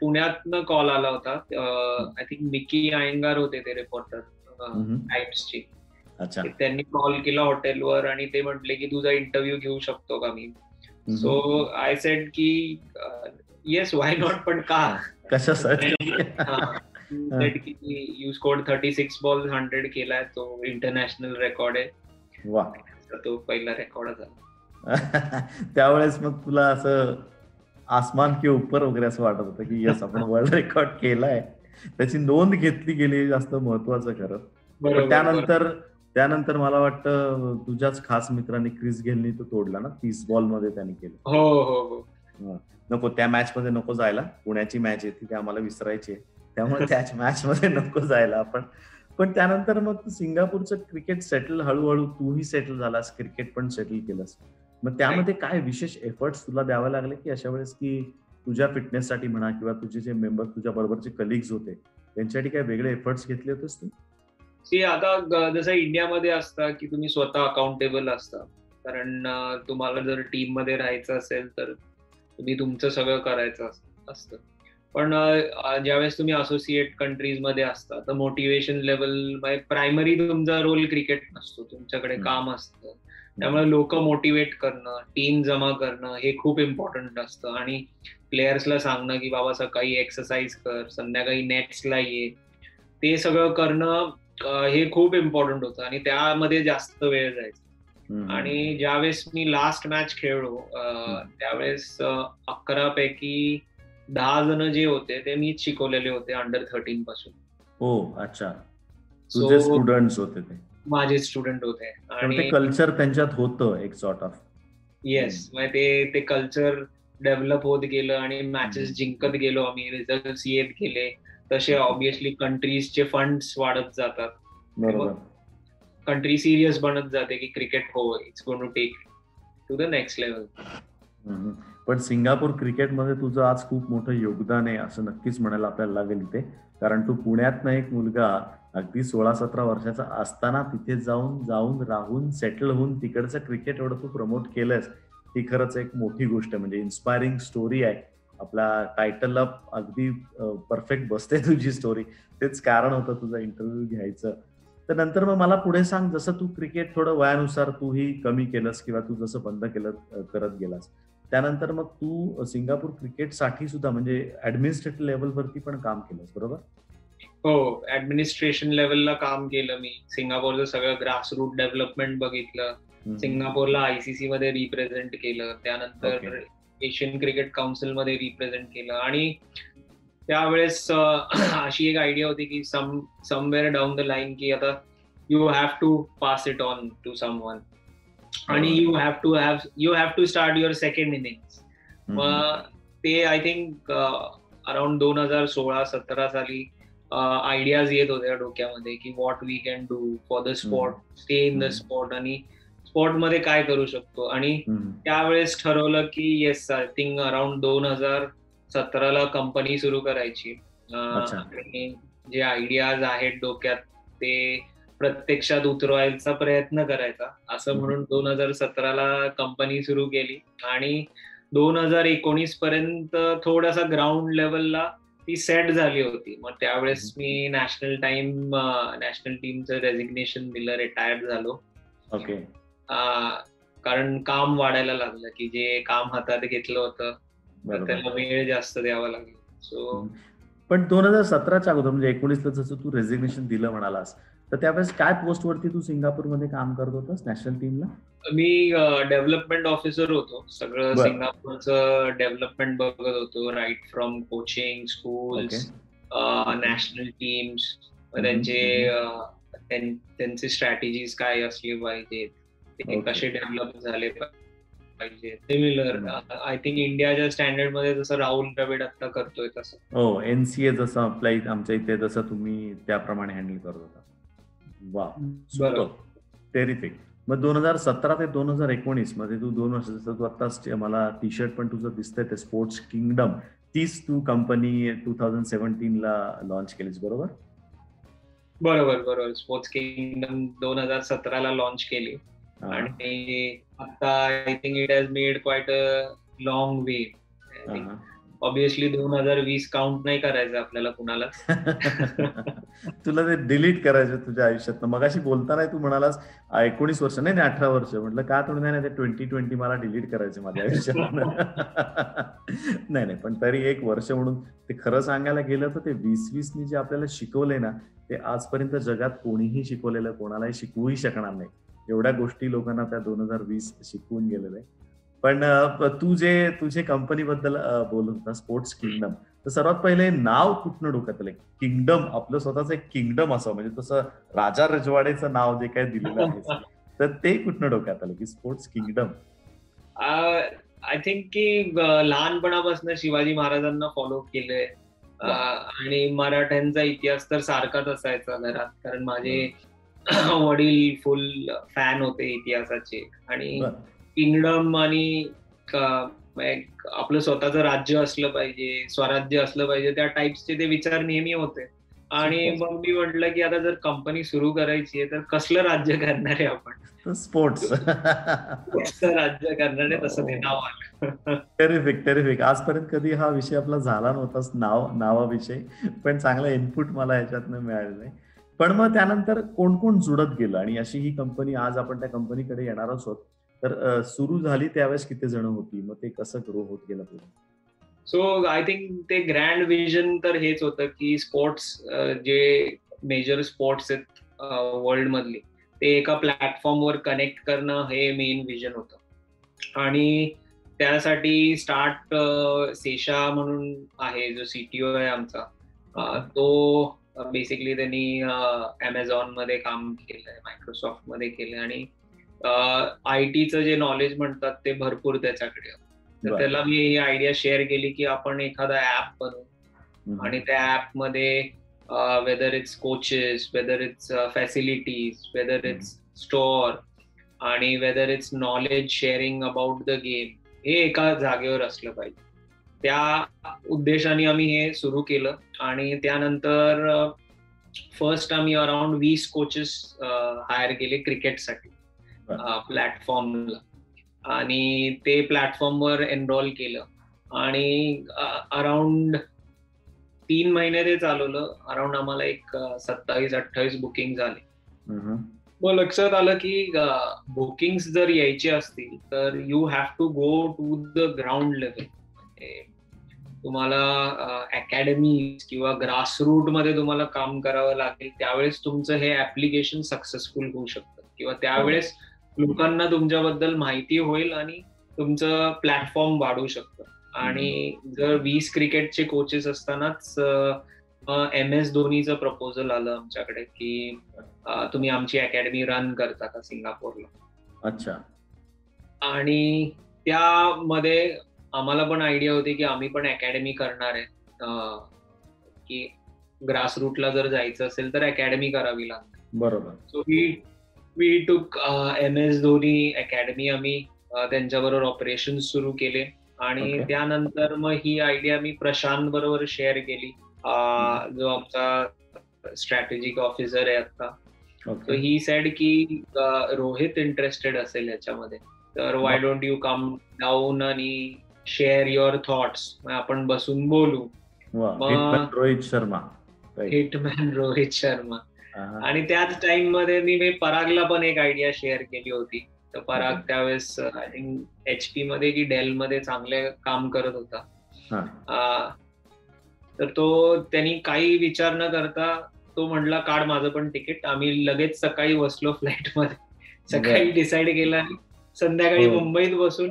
पुण्यातनं कॉल आला होता. आय थिंक मिकी आयंगार होते ते रिपोर्टर टाइम्सचे त्यांनी कॉल केला हॉटेलवर आणि ते म्हटले की तुझा इंटरव्ह्यू घेऊ शकतो का मी? सो आय सेड की येस वाय नॉट पण का?
कशासाठी
you score thirty six ball hundred केलाय तो इंटरनॅशनल रेकॉर्ड आहे.
वा
तो पहिला रेकॉर्ड
झाला त्यावेळेस मग तुला असं आसमान के ऊपर वगैरे असं वाटत होतं की यस आपण वर्ल्ड रेकॉर्ड केलाय. त्याची नोंद घेतली गेली जास्त महत्वाचं खरं. त्यानंतर त्यानंतर मला वाटतं तुझ्याच खास मित्रांनी क्रिस गेलनी तो तोडला ना तीस बॉलमध्ये त्याने केलं.
हो हो हो.
नको त्या मॅच मध्ये नको जायला. पुण्याची मॅच येते ती आम्हाला विसरायची त्यामुळे त्याच मॅच मध्ये नको जायला आपण. पण त्यानंतर मग सिंगापूरचं क्रिकेट सेटल हळूहळू तूही सेटल झालास क्रिकेट पण सेटल केलंस. मग त्यामध्ये काय विशेष एफर्ट्स तुला द्यावे लागले की अशा वेळेस की तुझ्या फिटनेससाठी म्हणा किंवा तुझे जे मेंबर तुझ्या बरोबरचे कलिग्स होते त्यांच्यासाठी काय वेगळे एफर्ट्स घेतले होतेस तू?
सी आता जसं इंडियामध्ये असतं की तुम्ही स्वतः अकाउंटेबल असता. कारण तुम्हाला जर टीममध्ये राहायचं असेल तर तुम्ही तुमचं सगळं करायचं असतं. पण ज्यावेळेस तुम्ही असोसिएट कंट्रीजमध्ये असता तर मोटिवेशन लेवल प्रायमरी तुमचा रोल क्रिकेट नसतो. तुमच्याकडे काम असतं. त्यामुळे लोक मोटिवेट करणं टीम जमा करणं हे खूप इम्पॉर्टंट असतं. आणि प्लेयर्सला सांगणं की बाबा सकाळी एक्सरसाइज कर संध्याकाळी नेट्सला ये. ते सगळं करणं हे खूप इम्पॉर्टंट होतं. आणि त्यामध्ये जास्त वेळ जायचा. आणि ज्यावेळेस मी लास्ट मॅच खेळलो त्यावेळेस अकरा पैकी दहा जण जे होते ते मीच शिकवलेले होते अंडर थर्टीन पासून.
हो अच्छा. स्टुडंट होते ते.
माझे स्टुडंट होते.
आणि कल्चर त्यांच्यात होतं एक सॉर्ट ऑफ
येस ते ते कल्चर डेव्हलप होत गेलं आणि मॅचेस जिंकत गेलो आम्ही रिझल्ट येत गेले. तसे ऑब्विसली कंट्रीजचे फंड्स वाढत जातात. कंट्री सिरियस बनत जाते की क्रिकेट हो it's gone to take to the next level
पण सिंगापूर क्रिकेटमध्ये तुझं आज खूप मोठं योगदान आहे असं नक्कीच म्हणायला आपल्याला लागेल इथे. कारण तू पुण्यात एक मुलगा अगदी सोळा सतरा वर्षाचा असताना तिथे जाऊन जाऊन राहून सेटल होऊन तिकडचं क्रिकेट एवढं तू प्रमोट केलंस ही खरंच एक मोठी गोष्ट म्हणजे इन्स्पायरिंग स्टोरी आहे. आपला टायटल अप अगदी परफेक्ट बसते तुझी स्टोरी तेच कारण होतं तुझा इंटरव्ह्यू घ्यायचं. तर नंतर मग मला पुढे सांग जसं तू क्रिकेट थोडं वयानुसार तूही कमी केलंस किंवा तू जसं बंद केलं करत गेलास. त्यानंतर मग तू सिंगापूर क्रिकेटसाठी सुद्धा म्हणजे ऍडमिनिस्ट्रेटिव्ह लेवलवरती पण काम केलंस बरोबर?
हो ऍडमिनिस्ट्रेशन लेवलला काम केलं मी. सिंगापूरचं सगळं ग्रासरूट डेव्हलपमेंट बघितलं. सिंगापूरला आयसीसी मध्ये रिप्रेझेंट केलं. त्यानंतर एशियन क्रिकेट काउन्सिलमध्ये रिप्रेझेंट केलं. आणि त्यावेळेस अशी एक आयडिया होती की some somewhere down the line की आता you have to pass it on to someone आणि you have to have you have to start your second innings मग ते आय थिंक अराउंड दोन हजार सोळा सतरा साली आयडियाज येत होत्या डोक्यामध्ये की what we can do for the spot stay in the spot आणि स्पॉटमध्ये काय करू शकतो? आणि त्यावेळेस ठरवलं की येस आय थिंक अराउंड दोन हजार सतराला कंपनी सुरू करायची. आणि जे आयडियाज आहेत डोक्यात ते प्रत्यक्षात उतरवायचा प्रयत्न करायचा. असं म्हणून दोन हजार सतराला कंपनी सुरू केली. आणि दोन हजार एकोणीस पर्यंत थोडासा ग्राउंड लेवलला ती सेट झाली होती. मग त्यावेळेस मी नॅशनल टाइम नॅशनल टीमचं रेझिग्नेशन दिलं रिटायर्ड झालो.
ओके.
कारण काम वाढायला लागलं की जे काम हातात घेतलं होतं त्याला वेळ जास्त द्यावा लागला. सो
पण दोन हजार सतराच्या अगोदर म्हणजे एकोणीसला जसं तू रेझिग्नेशन दिलं म्हणालास तर त्यावेळेस काय पोस्ट वरती तू सिंगापूरमध्ये काम करत होतास नॅशनल टीमला
मी डेव्हलपमेंट ऑफिसर होतो. सगळं सिंगापूरचं डेव्हलपमेंट बघत होतो. Right from coaching schools national teams त्यांचे त्यांचे स्ट्रॅटेजीज काय असले पाहिजेत ते कसे डेव्हलप झाले पाहिजे? सिमिलर आय थिंक इंडियाच्या स्टँडर्डमध्ये जसं राहुल द्रविड आता करतोय तसं.
हो एनसीए जसं अप्लाय आमच्या इथे जसं तुम्ही त्याप्रमाणे हँडल करत होता. वा टेरिफिक मग दोन हजार सतरा ते दोन हजार एकोणीसमध्ये तू दोन वर्ष तू आता मला टी शर्ट पण तुझं दिसतंय ते स्पोर्ट्स किंगडम तीच तू कंपनी टू थाउजंड सेव्हन्टीन ला लॉन्च केलीस बरोबर?
बरोबर बरोबर. स्पोर्ट्स किंगडम दोन हजार सतराला लॉन्च केली. आणि आता I think it has made quite a long way obviously दोन हजार वीस काउंट नाही करायचं आपल्याला कुणाला.
तुला ते डिलीट करायचं तुझ्या आयुष्यात मग अशी बोलताना तू म्हणालास एकोणीस वर्ष नाही अठरा वर्ष. म्हटलं का तुम्ही नाही ते ट्वेंटी ट्वेंटी मला डिलीट करायचं माझ्या आयुष्यात नाही नाही पण तरी एक वर्ष म्हणून ते खरं सांगायला गेलं तर ते वीस वीसनी जे आपल्याला शिकवले ना ते आजपर्यंत जगात कोणीही शिकवलेलं कोणालाही शिकवूही शकणार नाही. एवढ्या गोष्टी लोकांना त्या दोन हजार वीस शिकवून गेलेलं आहे पण तू जे तुझे कंपनी बद्दल बोलत होता स्पोर्ट्स किंगडम तर सर्वात पहिले नाव कुठनं डोक्यात आलं किंगडम आपलं स्वतःच एक किंगडम असं म्हणजे तसं राजा रजवाडेचं नाव जे काय दिलेलं आहे तर ते कुठनं डोक्यात आलं की स्पोर्ट्स किंगडम?
आय थिंक की लहानपणापासून शिवाजी महाराजांना फॉलो केलंय. आणि मराठ्यांचा इतिहास तर सारखाच असायचा घरात कारण माझे वडील फुल फॅन होते इतिहासाचे. आणि किंगडम आणि आपलं स्वतःचं राज्य असलं पाहिजे स्वराज्य असलं पाहिजे त्या टाईप्सचे ते विचार नेहमी होते. आणि मग मी म्हटलं की आता जर कंपनी सुरू करायची आहे तर कसलं राज्य करणार आहे आपण?
स्पोर्ट्स
राज्य करणार आहे तसं ते हो. नाव आलं.
टेरिफिक टेरिफिक आजपर्यंत कधी हा विषय आपला झाला नव्हताच नाव नावाविषयी पण चांगला इनपुट मला याच्यातनं मिळालेलं आहे. पण मग त्यानंतर कोण कोण जुडत गेलं? आणि अशी ही कंपनी आज आपण त्या कंपनीकडे येणारच आहोत. तर सुरू झाली त्यावेळेस किती जण होती? मग ते कसं ग्रो होत गेलं पुढे?
सो आय थिंक ते ग्रँड विजन तर हेच होतं की स्पोर्ट्स जे मेजर स्पोर्ट्स आहेत वर्ल्ड मधले ते एका प्लॅटफॉर्मवर कनेक्ट करणं हे मेन विजन होतं. आणि त्यासाठी स्टार्ट सेशा म्हणून आहे जो सीटीओ आहे आमचा. तो बेसिकली त्यांनी अमेझॉनमध्ये काम केलंय मायक्रोसॉफ्टमध्ये केलंय आणि आय टीचं जे नॉलेज म्हणतात ते भरपूर त्याच्याकडे तर त्याला मी ही आयडिया शेअर केली की आपण एखादा ऍप बनवू. आणि त्या ऍपमध्ये whether it's coaches whether it's facilities whether it's store आणि whether it's knowledge sharing about the game हे एका जागेवर असलं पाहिजे. त्या उद्देशाने आम्ही हे सुरू केलं आणि त्यानंतर फर्स्ट आम्ही अराउंड वीस कोचेस हायर केले क्रिकेटसाठी प्लॅटफॉर्मला आणि ते प्लॅटफॉर्मवर एनरोल केलं. आणि अराउंड तीन महिने ते चालवलं. अराउंड आम्हाला एक सत्तावीस अठ्ठावीस बुकिंग झाले. मग लक्षात आलं की बुकिंग जर यायचे असतील तर you have to go to the ground level तुम्हाला अकॅडमी किंवा ग्रासरूटमध्ये तुम्हाला काम करावं लागेल. त्यावेळेस तुमचं हे ऍप्लिकेशन सक्सेसफुल होऊ शकतं. किंवा त्यावेळेस लोकांना तुमच्याबद्दल माहिती होईल आणि तुमचं प्लॅटफॉर्म वाढू शकतं. आणि जर वीस क्रिकेटचे कोचेस असतानाच एम एस धोनीचं प्रपोजल आलं आमच्याकडे की तुम्ही आमची अकॅडमी रन करता का सिंगापूरला?
अच्छा.
आणि त्यामध्ये आम्हाला पण आयडिया होती की आम्ही पण अकॅडमी करणार आहे. की ग्रासरूटला जर जायचं असेल तर अकॅडमी करावी लागते
बरोबर.
So we we took M S Dhoni academy आम्ही त्यांच्याबरोबर ऑपरेशन सुरू केले. आणि त्यानंतर मग ही आयडिया मी प्रशांत बरोबर शेअर केली. जो आमचा स्ट्रॅटेजिक ऑफिसर आहे आता ही सेड की रोहित इंटरेस्टेड असेल याच्यामध्ये. तर why don't you come down आणि शेअर युअर थॉट्स आपण बसून बोलू.
रोहित शर्मा.
हिटमॅन रोहित शर्मा. आणि त्याच टाइममध्ये मी परागला पण एक आयडिया शेअर केली होती. तर पराग त्यावेळेस आय थिंक एच पी मध्ये की डेल मध्ये चांगले काम करत होता. तर तो त्यांनी काही विचार न करता तो म्हणला काढ माझं पण तिकीट. आम्ही लगेच सकाळी बसलो फ्लाईटमध्ये. सकाळी डिसाईड केलं आणि संध्याकाळी मुंबईत बसून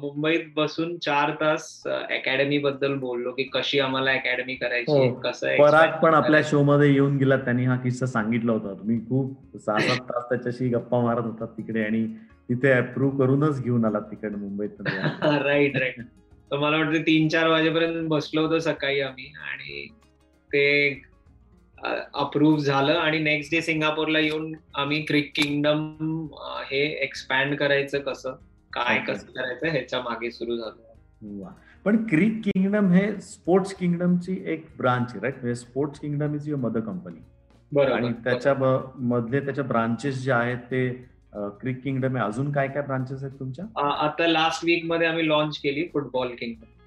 मुंबईत बसून चार तास अकॅडमी बद्दल बोललो की कशी आम्हाला अकॅडमी करायची कसं
पराग पण आपल्या शो मध्ये येऊन गेला त्यांनी हा किस्सा सांगितला होता. तुम्ही खूप सहा सात तास त्याच्याशी गप्पा मारत होता तिकडे आणि तिथे अप्रूव्ह करूनच घेऊन आला तिकडे मुंबईत.
राईट राईट तर मला वाटतं तीन चार वाजेपर्यंत बसलो होतो सकाळी आम्ही आणि ते अप्रूव्ह झालं आणि नेक्स्ट डे सिंगापूरला येऊन आम्ही क्रिक किंगडम हे एक्सपॅन्ड करायचं कसं? काय कसं करायचं ह्याच्या मागे सुरू झालं.
पण क्रिक किंगडम हे स्पोर्ट्स किंगडमची एक ब्रांच आहे राईट म्हणजे sports kingdom is your mother company
बरोबर.
आणि त्याच्या मधले त्याच्या ब्रांचेस जे आहेत ते क्रिक किंगडम आहे. अजून काय काय ब्रांचेस आहेत तुमच्या?
आता लास्ट वीकमध्ये आम्ही लॉन्च केली football kingdom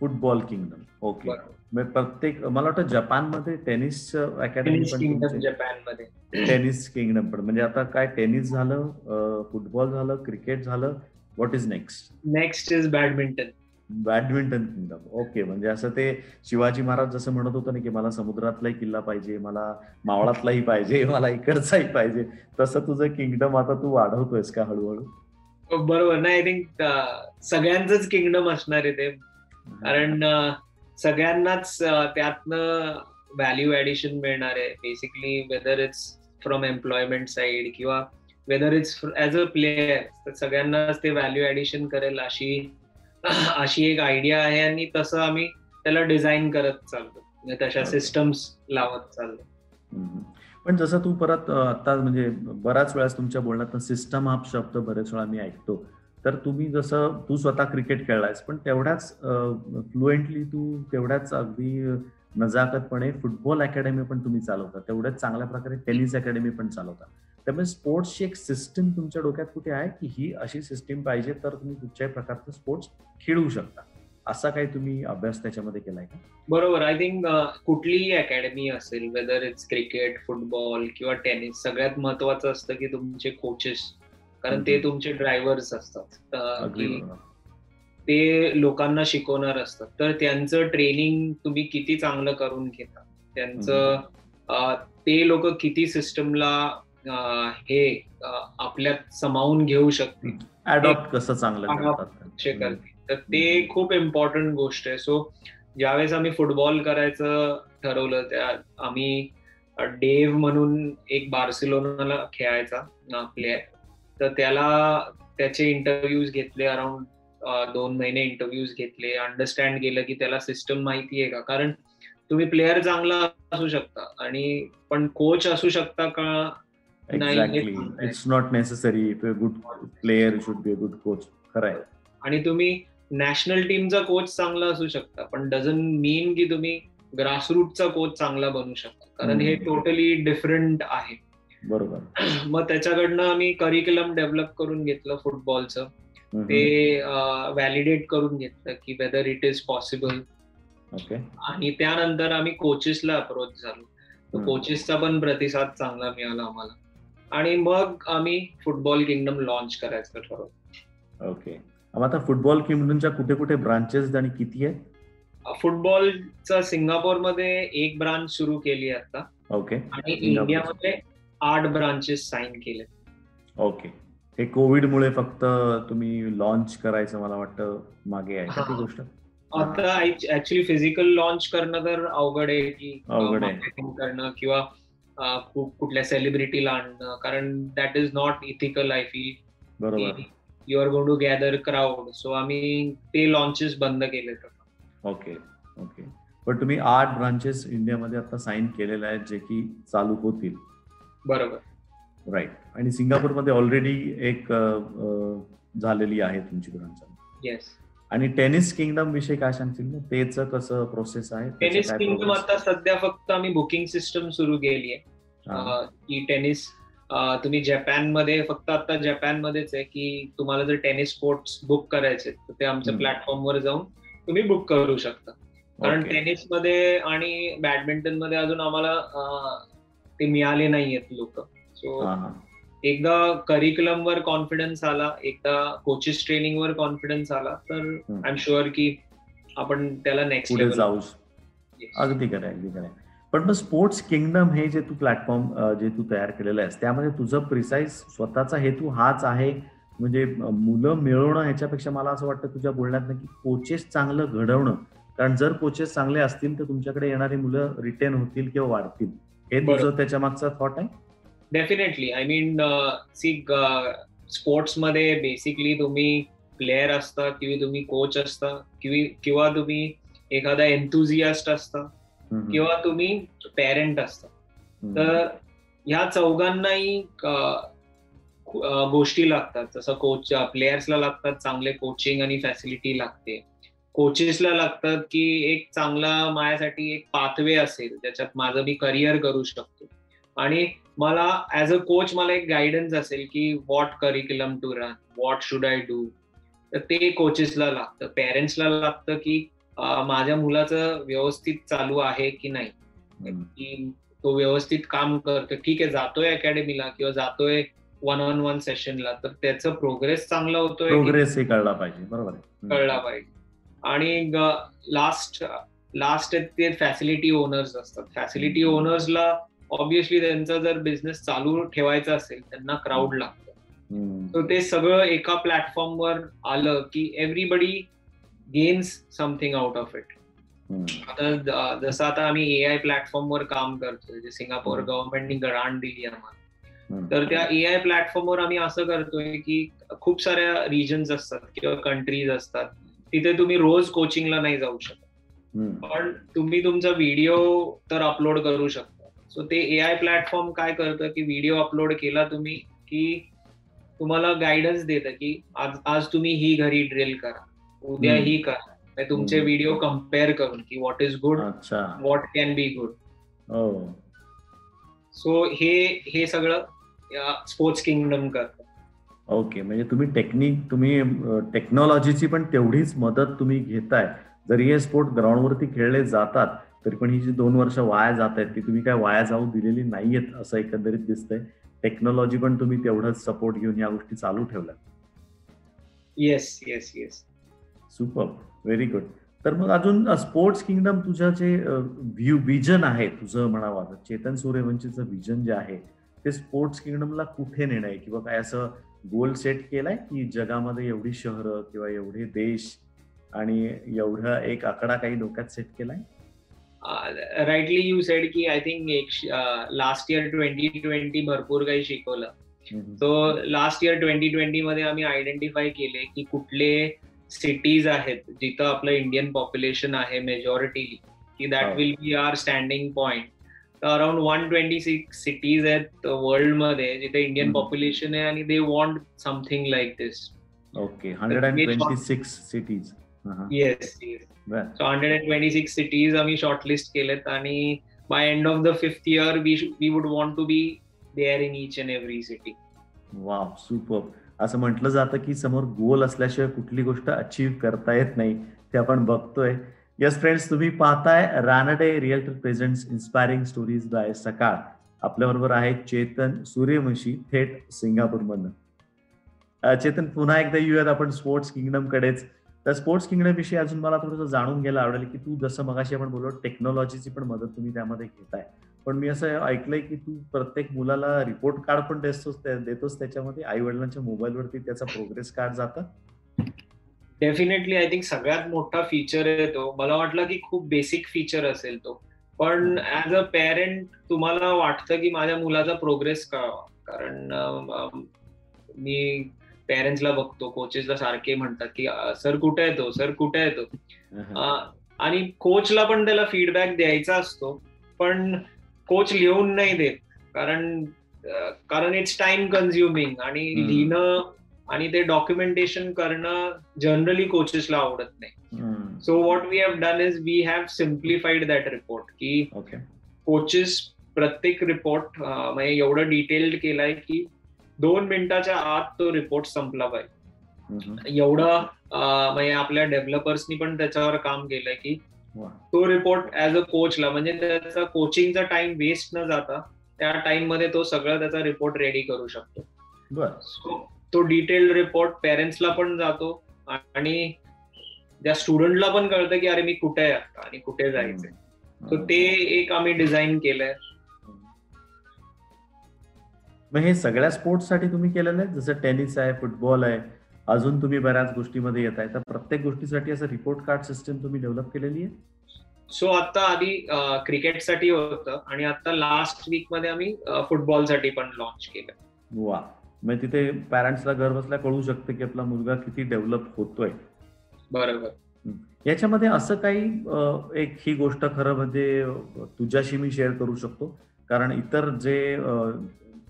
football kingdom okay प्रत्येक मला वाटतं जपानमध्ये टेनिस अकॅडमी
पण जपानमध्ये.
टेनिस किंगडम पण. म्हणजे आता काय टेनिस झालं फुटबॉल झालं क्रिकेट झालं what is next
next is badminton
badminton kingdom okay म्हणजे असं ते शिवाजी महाराज जसं म्हणत होतं ना की मला समुद्रातलाही किल्ला पाहिजे मला मावळातलाही पाहिजे मला इकडचाही पाहिजे तसं तुझं किंगडम आता तू वाढवतोयस का हळूहळू?
बरोबर. नाही आय थिंक सगळ्यांचंच किंगडम असणार आहे ते. कारण सगळ्यांनाच त्यातनं व्हॅल्यू ऍडिशन मिळणार आहे. Basically whether it's from employment side किंवा whether it's as a player तर सगळ्यांनाच ते व्हॅल्यू ऍडिशन करेल अशी अशी एक आयडिया आहे आणि तसं आम्ही त्याला डिझाईन करत चालतो तशा सिस्टम्स लावत चाललो.
पण जसं तू परत आता म्हणजे बऱ्याच वेळेस तुमच्या बोलण्यात सिस्टम हा शब्द बरेच वेळा मी ऐकतो. तर तुम्ही जसं तू स्वतः क्रिकेट खेळलायस पण तेवढ्याच फ्लुएंटली तू तेवढ्याच अगदी नजाकतपणे फुटबॉल अकॅडमी पण तुम्ही चालवता. तेवढ्याच चांगल्या प्रकारे टेनिस अकॅडमी पण चालवता. त्यामुळे स्पोर्ट्सची एक सिस्टीम तुमच्या डोक्यात कुठे आहे की ही अशी सिस्टीम पाहिजे तर तुम्ही कुठच्याही प्रकारचं स्पोर्ट्स खेळू शकता? असा काही तुम्ही अभ्यास त्याच्यामध्ये केलाय का?
बरोबर. आय थिंक कुठलीही अकॅडमी असेल वेदर इट्स क्रिकेट फुटबॉल किंवा टेनिस सगळ्यात महत्वाचं असतं की तुमचे कोचेस कारण ते तुमचे ड्रायव्हर्स असतात. ते लोकांना शिकवणार असतात. तर त्यांचं ट्रेनिंग तुम्ही किती चांगलं करून घेता? त्यांचं ते लोक किती सिस्टमला हे आपल्यात समावून घेऊ शकतील?
अडॉप्ट कसं चांगलं
करतील? तर ते खूप इम्पॉर्टंट गोष्ट आहे. सो ज्यावेळेस आम्ही फुटबॉल करायचं ठरवलं त्या आम्ही डेव म्हणून एक बार्सिलोनाला खेळायचा प्लेअर तर त्याला त्याचे इंटरव्ह्यूज घेतले अराउंड दोन महिने इंटरव्ह्यूज घेतले. अंडरस्टँड केलं की त्याला सिस्टम माहिती आहे का? कारण तुम्ही प्लेअर चांगला असू शकता आणि पण कोच असू शकता का
नाही it's not necessary good player should be good coach खरं
आणि तुम्ही नॅशनल टीमचा कोच चांगला असू शकता पण डझन मीन की तुम्ही ग्रासरूटचा कोच चांगला बनू शकता. कारण हे टोटली डिफरंट आहे.
बरोबर.
मग त्याच्याकडनं आम्ही करिक्युलम डेव्हलप करून घेतलं फुटबॉलचं ते व्हॅलिडेट करून घेतलं की वेदर इट इज पॉसिबल आणि त्यानंतर आम्ही कोचेसला अप्रोच झालो. कोचेसचा पण प्रतिसाद चांगला मिळाला आम्हाला. आणि मग आम्ही फुटबॉल किंगडम लॉन्च करायचं ठरवलं.
ओके. आता फुटबॉल किंगडमच्या कुठे कुठे ब्रांचेस आणि किती
आहे फुटबॉलचा सिंगापूरमध्ये एक ब्रांच सुरू केली आता.
ओके.
आणि इंडियामध्ये आठ ब्रांचेस साईन केले.
ओके हे कोविडमुळे फक्त तुम्ही लॉन्च करायचं मला वाटतं मागे आहे ती गोष्ट?
आता ऍक्च्युली फिजिकल लॉन्च करणं तर अवघड आहे की
अवघड आहे.
करणं किंवा कुठल्या सेलिब्रिटीला आणणं. कारण that is not ethical I feel
बरोबर.
You are gone to gather crowd so आम्ही ते लॉन्चेस बंद केले
ओके ओके पण तुम्ही आठ ब्रांचेस इंडियामध्ये आता साईन केलेल्या आहेत जे की चालू होतील.
बरोबर.
राईट आणि सिंगापूरमध्ये ऑलरेडी एक झालेली आहे तुमची ब्रांच
येस
आणि टेनिस किंगडम विषयी काय सांगतील तेच कसं प्रोसेस आहे?
टेनिस किंगडम आता सध्या फक्त आम्ही बुकिंग सिस्टम सुरू केली आहे की टेनिस तुम्ही जपानमध्ये फक्त आता जपान मध्येच आहे की तुम्हाला जर टेनिस स्पोर्ट्स बुक करायचे तर ते आमच्या प्लॅटफॉर्मवर जाऊन तुम्ही बुक करू शकता. कारण टेनिसमध्ये आणि बॅडमिंटनमध्ये अजून आम्हाला ते मिळाले नाहीयेत लोक. सो एकदा करिक्युलम वर कॉन्फिडन्स आला एकदा कोचेस ट्रेनिंग वर कॉन्फिडन्स आला तर आय एम शुअर की आपण त्याला नेक्स्ट
लेवल जाऊ अगदी खरं अगदी खरं पण मग स्पोर्ट्स किंगडम हे जे तू प्लॅटफॉर्म जे तू तयार केलेलं आहेस त्यामध्ये तुझं प्रिसाईज स्वतःचा हेतू हाच आहे? म्हणजे मुलं मिळवणं ह्याच्यापेक्षा मला असं वाटतं तुझ्या बोलण्यात की कोचेस चांगलं घडवणं. कारण जर कोचेस चांगले असतील तर तुमच्याकडे येणारी मुलं रिटेन होतील किंवा वाढतील. हे तुझं त्याच्या मागचा थॉट आहे?
डेफिनेटली आय मीन सी स्पोर्ट्समध्ये बेसिकली तुम्ही प्लेअर असता किंवा तुम्ही कोच असता किंवा तुम्ही एखादा एन्थुझियास्ट असता किंवा तुम्ही पेरेंट असता. तर ह्या चौघांनाही गोष्टी लागतात. जसं कोच प्लेयर्सला लागतात चांगले कोचिंग आणि फॅसिलिटी लागते. कोचेसला लागतात की एक चांगला माझ्यासाठी एक पाथवे असेल ज्याच्यात माझं मी करिअर करू शकतो. आणि मला ऍज अ कोच मला एक गायडन्स असेल की what curriculum to run what should I do तर ते कोचेसला लागतं. पेरेंट्सला लागतं की माझ्या मुलाचं व्यवस्थित चालू आहे की नाही? की तो व्यवस्थित काम करतो. ठीक आहे जातोय अकॅडमीला किंवा जातोय वन ऑन वन सेशनला तर त्याचं प्रोग्रेस चांगला होतोय
प्रोग्रेस कळला पाहिजे. बरोबर
कळला पाहिजे. आणि लास्ट लास्ट ते फॅसिलिटी ओनर्स असतात. फॅसिलिटी ओनर्सला ऑब्विसली त्यांचा जर बिझनेस चालू ठेवायचा असेल त्यांना क्राऊड लागतं. तर ते सगळं एका प्लॅटफॉर्मवर आलं की everybody gains something out of it आता जसं आता आम्ही ए आय प्लॅटफॉर्मवर काम करतोय जे सिंगापूर गव्हर्नमेंटनी ग्रांट दिली आम्हाला. तर त्या ए आय प्लॅटफॉर्मवर आम्ही असं करतोय की खूप साऱ्या रिजन्स असतात किंवा कंट्रीज असतात. तिथे तुम्ही रोज कोचिंगला नाही जाऊ शकत. पण तुम्ही तुमचा व्हिडिओ तर अपलोड करू शकता. सो ते ए आय प्लॅटफॉर्म काय करतं की व्हिडिओ अपलोड केला तुम्ही की तुम्हाला गायडन्स देतं की आज आज तुम्ही ही घरी ड्रिल करा. उद्या ही करा. तुमचे व्हिडिओ कंपेअर करून की what is good what can be good so हे. हे सगळं स्पोर्ट्स किंगडम करतं.
ओके म्हणजे तुम्ही टेक्निक तुम्ही टेक्नॉलॉजीची पण तेवढीच मदत तुम्ही घेताय. जरी हे स्पोर्ट ग्राउंडवरती खेळले जातात तरी पण ही जी दोन वर्ष वाया जात आहेत ती तुम्ही काय वाया जाऊ दिलेली नाहीयेत असं एकंदरीत दिसतंय. टेक्नॉलॉजी पण तुम्ही तेवढंच सपोर्ट घेऊन या गोष्टी चालू ठेवल्या.
Yes yes yes
super very good तर मग अजून स्पोर्ट्स किंगडम तुझं जे व्ह्यू विजन आहे तुझं म्हणावं चेतन सूर्यवंशीचं विजन जे आहे ते स्पोर्ट्स किंगडमला कुठे नेणं आहे? किंवा काय असं गोल सेट केलाय की जगामध्ये एवढी शहरं किंवा एवढे देश आणि एवढा एक आकडा काही डोक्यात सेट केलाय?
राईटली यू सेड की आय थिंक एक लास्ट इयर ट्वेंटी ट्वेंटी भरपूर काही शिकवलं. So last year twenty twenty मध्ये आम्ही आयडेंटिफाय केले की कुठले सिटीज आहेत जिथं आपलं इंडियन पॉप्युलेशन आहे मेजॉरिटी की that will be our standing point around one twenty six cities आहेत वर्ल्डमध्ये जिथे इंडियन पॉप्युलेशन आहे आणि they want something like this
okay hundred and twenty six cities
yes so hundred and twenty six cities आम्ही shortlist केलेत आणि by end of the fifth year we we would want to be there in each and every city
वा super असं म्हटलं जातं की समोर गोल असल्याशिवाय कुठली गोष्ट अचीव्ह करता येत नाही ते आपण बघतोय. यस फ्रेंड्स तुम्ही पाहताय Ranade realtor presents inspiring stories by Sakal आपल्याबरोबर आहे चेतन सूर्यवंशी थेट सिंगापूरमधनं. चेतन पुन्हा एकदा येऊयात आपण स्पोर्ट्स किंगडम कडेच. तर स्पोर्ट्स किंगडम विषयी अजून मला थोडंसं जाणून घ्यायला आवडेल की तू जसं मगाशी आपण बोललो टेक्नॉलॉजीची पण मदत तुम्ही त्यामध्ये घेताय. पण मी असं ऐकलंय की तू प्रत्येक मुलाला रिपोर्ट कार्ड पण देतोस देतोस त्याच्यामध्ये. आई वडिलांच्या मोबाईलवरती त्याचा प्रोग्रेस कार्ड जातं.
डेफिनेटली आय थिंक सगळ्यात मोठा फीचर आहे तो. मला वाटलं की खूप बेसिक फीचर असेल तो. पण ऍज अ पेरेंट तुम्हाला वाटतं की माझ्या मुलाचा प्रोग्रेस कळावा कारण मी पेरेंट्सला बघतो कोचेसला सारखे म्हणतात की सर कुठे आहे तो? सर कुठे आहे तो? आणि कोचला पण त्याला फीडबॅक द्यायचा असतो पण कोच लिहून नाही देत. कारण कारण इट्स टाइम कन्झ्युमिंग आणि लिहिणं आणि ते डॉक्युमेंटेशन करणं जनरली कोचेसला आवडत नाही. So what we have done is we have simplified that report की कोचेस प्रत्येक रिपोर्ट म्हणजे एवढं डिटेल्ड केलाय की दोन मिनिटाच्या आत तो रिपोर्ट संपला पाहिजे. एवढं म्हणजे आपल्या डेव्हलपर्सनी पण त्याच्यावर काम केलंय की तो रिपोर्ट ऍज अ कोचला म्हणजे त्याचा कोचिंगचा टाइम वेस्ट न जाता त्या टाइममध्ये तो सगळं त्याचा रिपोर्ट रेडी करू शकतो. सो तो डिटेल्ड रिपोर्ट पेरेंट्सला पण जातो आणि त्या स्टुडंटला पण कळतं की अरे मी कुठे आहे आता आणि कुठे जायचंय. सो ते एक आम्ही डिझाईन केलंय.
मग हे सगळ्या स्पोर्ट्ससाठी तुम्ही केलेलं आहे? जसं टेनिस आहे फुटबॉल आहे अजून तुम्ही बऱ्याच गोष्टीमध्ये येत आहे. तर प्रत्येक गोष्टीसाठी असं रिपोर्ट कार्ड सिस्टम तुम्ही डेव्हलप केलेली आहे?
सो आता आधी क्रिकेटसाठी होतं आणि आता लास्ट वीकमध्ये आम्ही फुटबॉलसाठी पण लॉन्च केलं
वा मग तिथे पॅरेंट्सला घर बसल्या कळू शकतं की आपला मुलगा किती डेव्हलप होतोय.
बरोबर.
याच्यामध्ये असं काही एक ही गोष्ट खरं म्हणजे तुझ्याशी मी शेअर करू शकतो. कारण इतर जे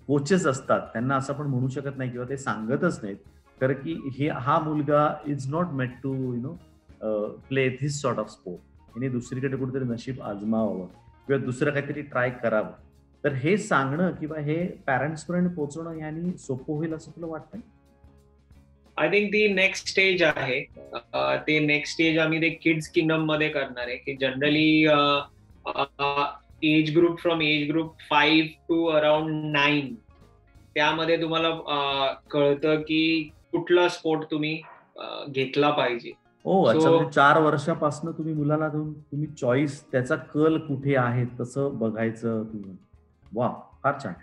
कोचेस असतात त्यांना असं पण म्हणू शकत नाही किंवा ते सांगतच नाहीत. कारण की हे हा मुलगा is not meant to you know play this sort of sport याने दुसरीकडे कुठेतरी नशीब आजमावावं किंवा दुसरं काहीतरी ट्राय करावं. तर हे सांगणं किंवा हे पॅरेंट्स पर्यंत पोहोचवणं यांनी सोपं होईल असं तुला वाटतंय?
आय थिंक ती नेक्स्ट स्टेज आहे. ते नेक्स्ट स्टेज आम्ही ते किड्स किंगडममध्ये करणार आहे. की generally age group from age group five to around nine त्यामध्ये तुम्हाला कळतं की कुठला स्पोर्ट तुम्ही घेतला पाहिजे.
हो अच्छा चार वर्षापासून तुम्ही मुलाला देऊन तुम्ही चॉईस त्याचा कल कुठे आहे तसं बघायचं तुम्ही वा फार छान.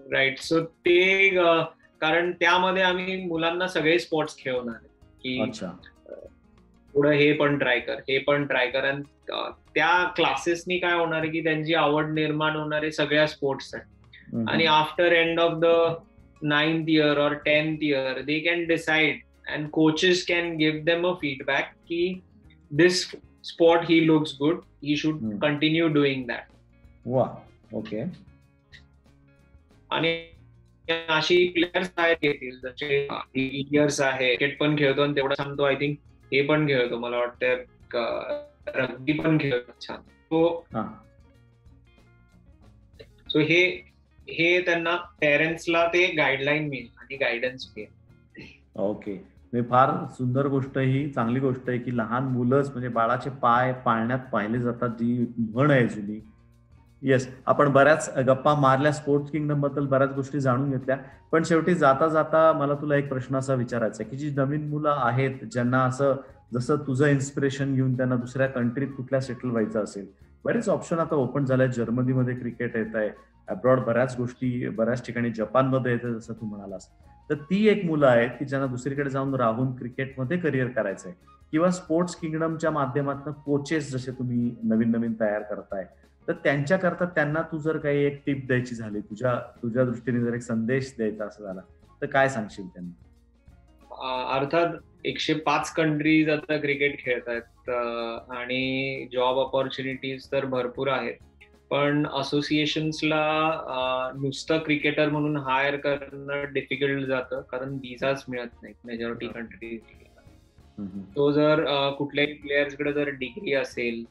राईट सो ते कारण त्यामध्ये आम्ही मुलांना सगळे स्पोर्ट्स खेळवणार की पुढे हे पण ट्राय कर हे पण ट्राय कर. आणि त्या क्लासेसनी काय होणार आहे की त्यांची आवड निर्माण होणार आहे सगळ्या स्पोर्ट्स आणि after end of the ninth year और tenth year they can decide and coaches can give them a feedback की this spot he looks good he should continue doing that
वा ओके.
आणि अशी प्लेयर्स आहेत येतील जसे years आहे cricket पण खेळतो आणि तेवढं सांगतो आय थिंक हे पण खेळतो मला वाटतं रग्बी पण खेळतो छान. तो सो हे हे त्यांना पेरेंट्सला ते गाईडलाईन मिळेल आणि गायडन्स मिळेल.
ओके. फार सुंदर गोष्ट ही चांगली गोष्ट आहे की लहान मुलंच म्हणजे बाळाचे पाय पाळण्यात पाहिले जातात जी म्हण आहे जुनी. येस आपण बऱ्याच गप्पा मारल्या स्पोर्ट्स किंगडमबद्दल बऱ्याच गोष्टी जाणून घेतल्या. पण शेवटी जाता जाता मला तुला एक प्रश्न असा विचारायचा की जी नवीन मुलं आहेत ज्यांना असं जसं तुझं इन्स्पिरेशन घेऊन त्यांना दुसऱ्या कंट्रीत कुठल्या सेटल व्हायचं असेल बरेच ऑप्शन आता ओपन झाले जर्मनीमध्ये क्रिकेट येत आहे अब्रॉड बऱ्याच गोष्टी बऱ्याच ठिकाणी जपानमध्ये येते जसं तू म्हणालास. तर ती एक मुलं आहेत की ज्यांना दुसरीकडे जाऊन राहून क्रिकेटमध्ये करिअर करायचं आहे किंवा स्पोर्ट्स किंगडमच्या माध्यमातून कोचेस जसे तुम्ही नवीन नवीन तयार करताय तर त्यांच्याकरता त्यांना तू जर काही एक टिप द्यायची झाली तुझ्या तुझ्या दृष्टीने जर एक संदेश द्यायचा असं झाला तर काय सांगशील त्यांना?
अर्थात एकशे पाच कंट्रीज आता क्रिकेट खेळत आहेत आणि जॉब ऑपॉर्च्युनिटीज तर भरपूर आहेत. पण असोसिएशन्सला नुसतं क्रिकेटर म्हणून हायर करणं डिफिकल्ट जातं कारण विजाच मिळत नाही मेजॉरिटी कंट्रीज तो जर कुठल्याही प्लेयर्सकडे जर डिग्री असेल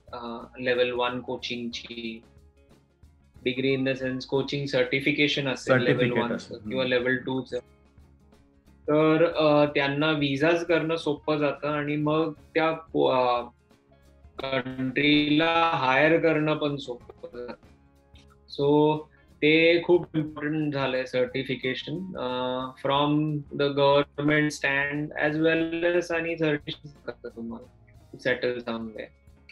level one कोचिंगची degree in the sense coaching certification असेल लेवल वन किंवा लेवल टू तर त्यांना विजाच करणं सोपं जातं आणि मग त्या कंट्रीला हायर करणं पण सोपं सो ते खूप इम्पॉर्टंट झालंय certification from the government stand as well as आणि सर्टिफिकेशन करतं तुम्हाला सेटल जाऊन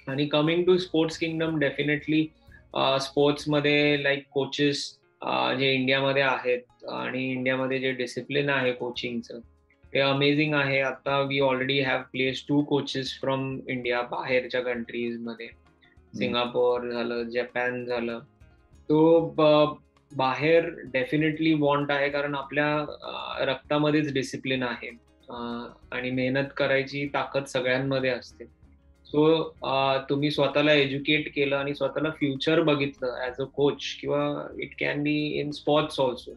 आणि coming to sports kingdom definitely स्पोर्ट्समध्ये लाईक कोचेस जे इंडियामध्ये आहेत आणि इंडियामध्ये जे डिसिप्लिन आहे कोचिंगचं ते अमेझिंग आहे. आता we already have place two coaches from India बाहेरच्या कंट्रीजमध्ये. सिंगापूर झालं जपान झालं. तो बाहेर डेफिनेटली वॉन्ट आहे कारण आपल्या रक्तामध्येच डिसिप्लिन आहे. आणि मेहनत करायची ताकद सगळ्यांमध्ये असते. सो तुम्ही स्वतःला एज्युकेट केलं आणि स्वतःला फ्युचर बघितलं ऍज अ कोच किंवा it can be in sports also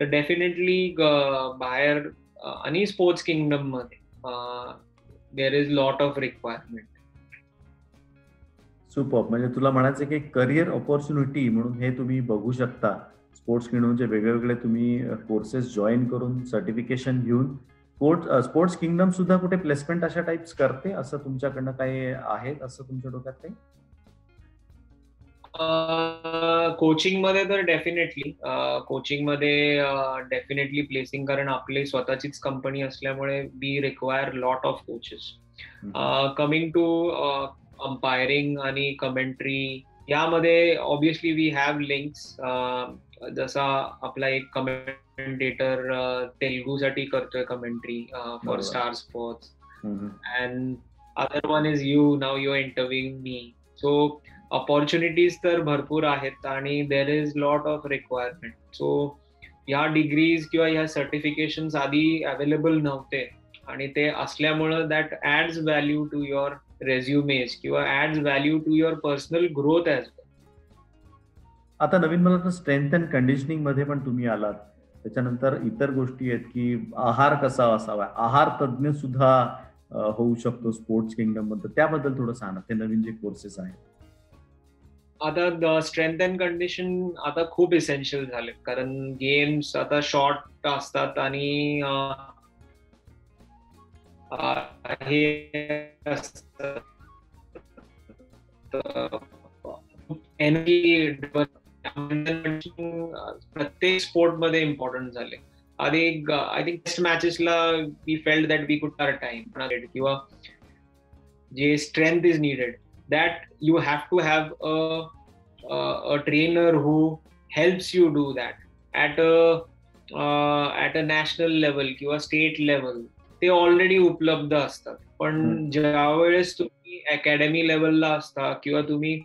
तर डेफिनेटली बाहेर आणि स्पोर्ट्स किंगडममध्ये there is lot of requirement
super. म्हणजे तुला म्हणायचं की करिअर ऑपॉर्च्युनिटी म्हणून हे तुम्ही बघू शकता. स्पोर्ट्स किंगडमचे वेगवेगळे तुम्ही कोर्सेस जॉईन करून सर्टिफिकेशन घेऊन स्पोर्ट्स स्पोर्ट्स किंगडम सुद्धा कुठे प्लेसमेंट अशा टाइप्स करते असं तुमच्याकडनं काही आहे असं तुमच्या डोक्यात काही?
कोचिंगमध्ये तर डेफिनेटली कोचिंगमध्ये डेफिनेटली प्लेसिंग कारण आपली स्वतःचीच कंपनी असल्यामुळे we require lot of coaches coming to umpiring आणि कमेंट्री यामध्ये ऑब्विसली वी हॅव लिंक्स जसा आपला एक कमेंटेटर तेलगूसाठी करतोय commentary for star sports and other one is you now you interviewing me so opportunities तर भरपूर आहेत आणि there is lot of requirement so ह्या डिग्रीज किंवा ह्या सर्टिफिकेशन आधी अवेलेबल नव्हते. आणि ते असल्यामुळं that adds value to your resumes किंवा adds value to your personal growth well
आता नवीन मला स्ट्रेंथ अँड कंडिशनिंगमध्ये पण तुम्ही आलात. त्याच्यानंतर इतर गोष्टी आहेत की आहार कसा असावा? आहार तज्ज्ञ सुद्धा होऊ शकतो स्पोर्ट्स किंगडममध्ये त्याबद्दल थोडं सांगा ते नवीन जे कोर्सेस आहेत.
आता स्ट्रेंथ अँड कंडिशन आता खूप इसेन्शियल झाले कारण गेम्स आता शॉर्ट असतात आणि हे एनर्जी प्रत्येक स्पोर्टमध्ये इम्पॉर्टंट झाले. आधी I think test मॅचेसला we failed that we could our time किंवा जे strength is needed that you have to have a, a, a trainer who helps you do that at a uh, at a national level किंवा state level ते already उपलब्ध असतात. पण ज्या वेळेस तुम्ही अकॅडमी लेवलला असता किंवा तुम्ही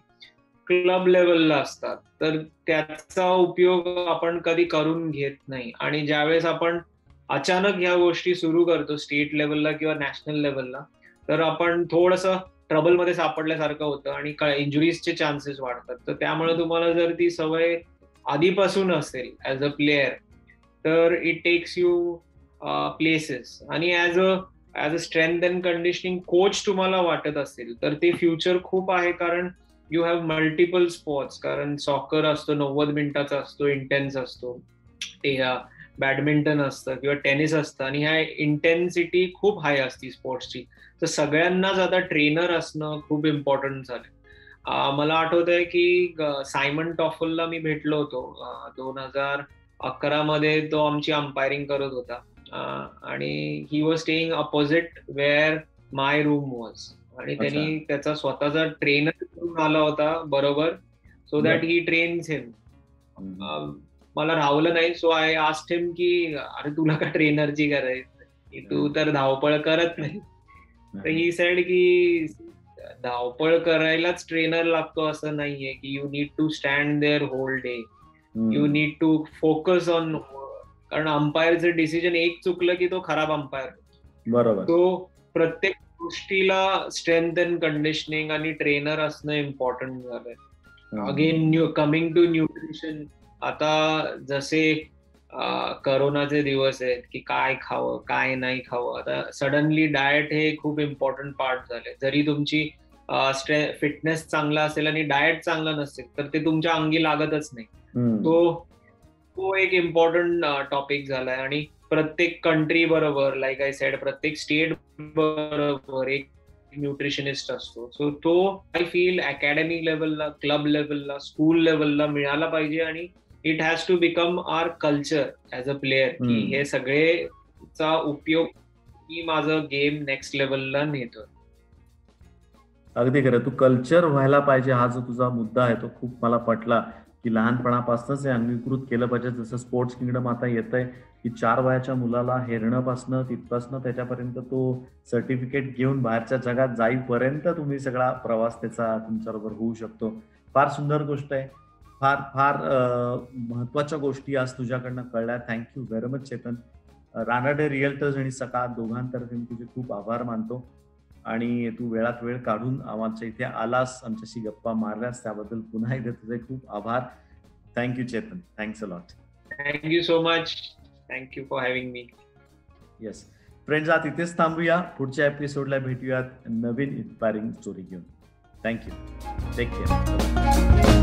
क्लब लेवलला असतात तर त्याचा उपयोग आपण कधी करून घेत नाही. आणि ज्यावेळेस आपण अचानक ह्या गोष्टी सुरू करतो स्टेट लेवलला किंवा नॅशनल लेवलला तर आपण थोडस ट्रबलमध्ये सापडल्यासारखं होतं आणि इंजुरीजचे चान्सेस वाढतात. तर त्यामुळे तुम्हाला जर ती सवय आधीपासून असेल ऍज अ प्लेयर तर इट टेक्स यू प्लेसेस आणि as a as a strength and conditioning coach तुम्हाला वाटत असेल तर ते फ्युचर खूप आहे कारण यू हॅव मल्टिपल स्पोर्ट्स कारण सॉकर असतो नव्वद मिनिटाचा असतो इंटेन्स असतो. ते बॅडमिंटन असतं किंवा टेनिस असतं आणि ह्या इंटेन्सिटी खूप हाय असती स्पोर्ट्सची तर सगळ्यांनाच आता ट्रेनर असणं खूप इम्पॉर्टंट झालं मला आठवत आहे की सायमन टॉफलला मी भेटलो होतो. दोन हजार अकरा मध्ये तो आमची अंपायरिंग करत होता. आणि he was staying opposite where my room was आणि त्यांनी त्याचा स्वतःचा ट्रेनर करून आला होता बरोबर. So that he trains him मला राहवलं नाही. सो आय आस्ट हिम की अरे तुला का ट्रेनरची करायची तू तर धावपळ करत नाही. तर ही सेड की धावपळ करायलाच ट्रेनर लागतो असं नाहीये की you need to stand there whole day you need to focus on कारण अंपायरचं डिसिजन एक चुकलं की तो खराब अंपायर
बरोबर.
तो प्रत्येक गोष्टीला स्ट्रेंथ अँड कंडिशनिंग आणि ट्रेनर असणं इम्पॉर्टंट झालंय. Again new coming to nutrition आता जसे करोनाचे दिवस आहेत की काय खावं काय नाही खावं. आता सडनली डाएट हे खूप इम्पॉर्टंट पार्ट झाले जरी तुमची फिटनेस चांगला असेल आणि डाएट चांगला नसेल तर ते तुमच्या अंगी लागतच नाही. तो तो एक इम्पॉर्टंट टॉपिक झालाय. आणि प्रत्येक कंट्री बरोबर लाईक आय सेड प्रत्येक स्टेट बरोबर एक न्यूट्रिशनिस्ट असतो. सो तो आय फील अकॅडमिक लेवलला क्लब लेवलला स्कूल लेवलला मिळाला पाहिजे आणि it has to become our culture as a player की हे सगळेचा उपयोग मी माझं गेम नेक्स्ट लेवलला नेतो
अगदी खरं. तू कल्चर व्हायला पाहिजे हा जो तुझा मुद्दा आहे तो खूप मला पटला. की लहानपणापासूनच हे अंगीकृत केलं पाहिजे. जसं स्पोर्ट्स किंगडम आता येत आहे की चार वयाच्या मुलाला हेरणपासनं तिथपासनं त्याच्यापर्यंत तो सर्टिफिकेट घेऊन बाहेरच्या जगात जाईपर्यंत तुम्ही सगळा प्रवास त्याचा तुमच्याबरोबर होऊ शकतो. फार सुंदर गोष्ट आहे. फार फार महत्त्वाच्या गोष्टी आज तुझ्याकडनं कळल्या. Thank you very much Chetan. Ranade realtors आणि सकाळ दोघांतर्फे मी तुझे खूप आभार मानतो. आणि तू वेळात वेळ काढून आमच्या इथे आलास आमच्याशी गप्पा मारल्यास त्याबद्दल पुन्हा एकदा तुझे खूप आभार. Thank you Chetan thanks a lot
thank you so much thank you for having me
yes friends आज इथेच थांबूया. पुढच्या एपिसोडला भेटूयात नवीन इन्स्पायरिंग स्टोरी घेऊन. Thank you take care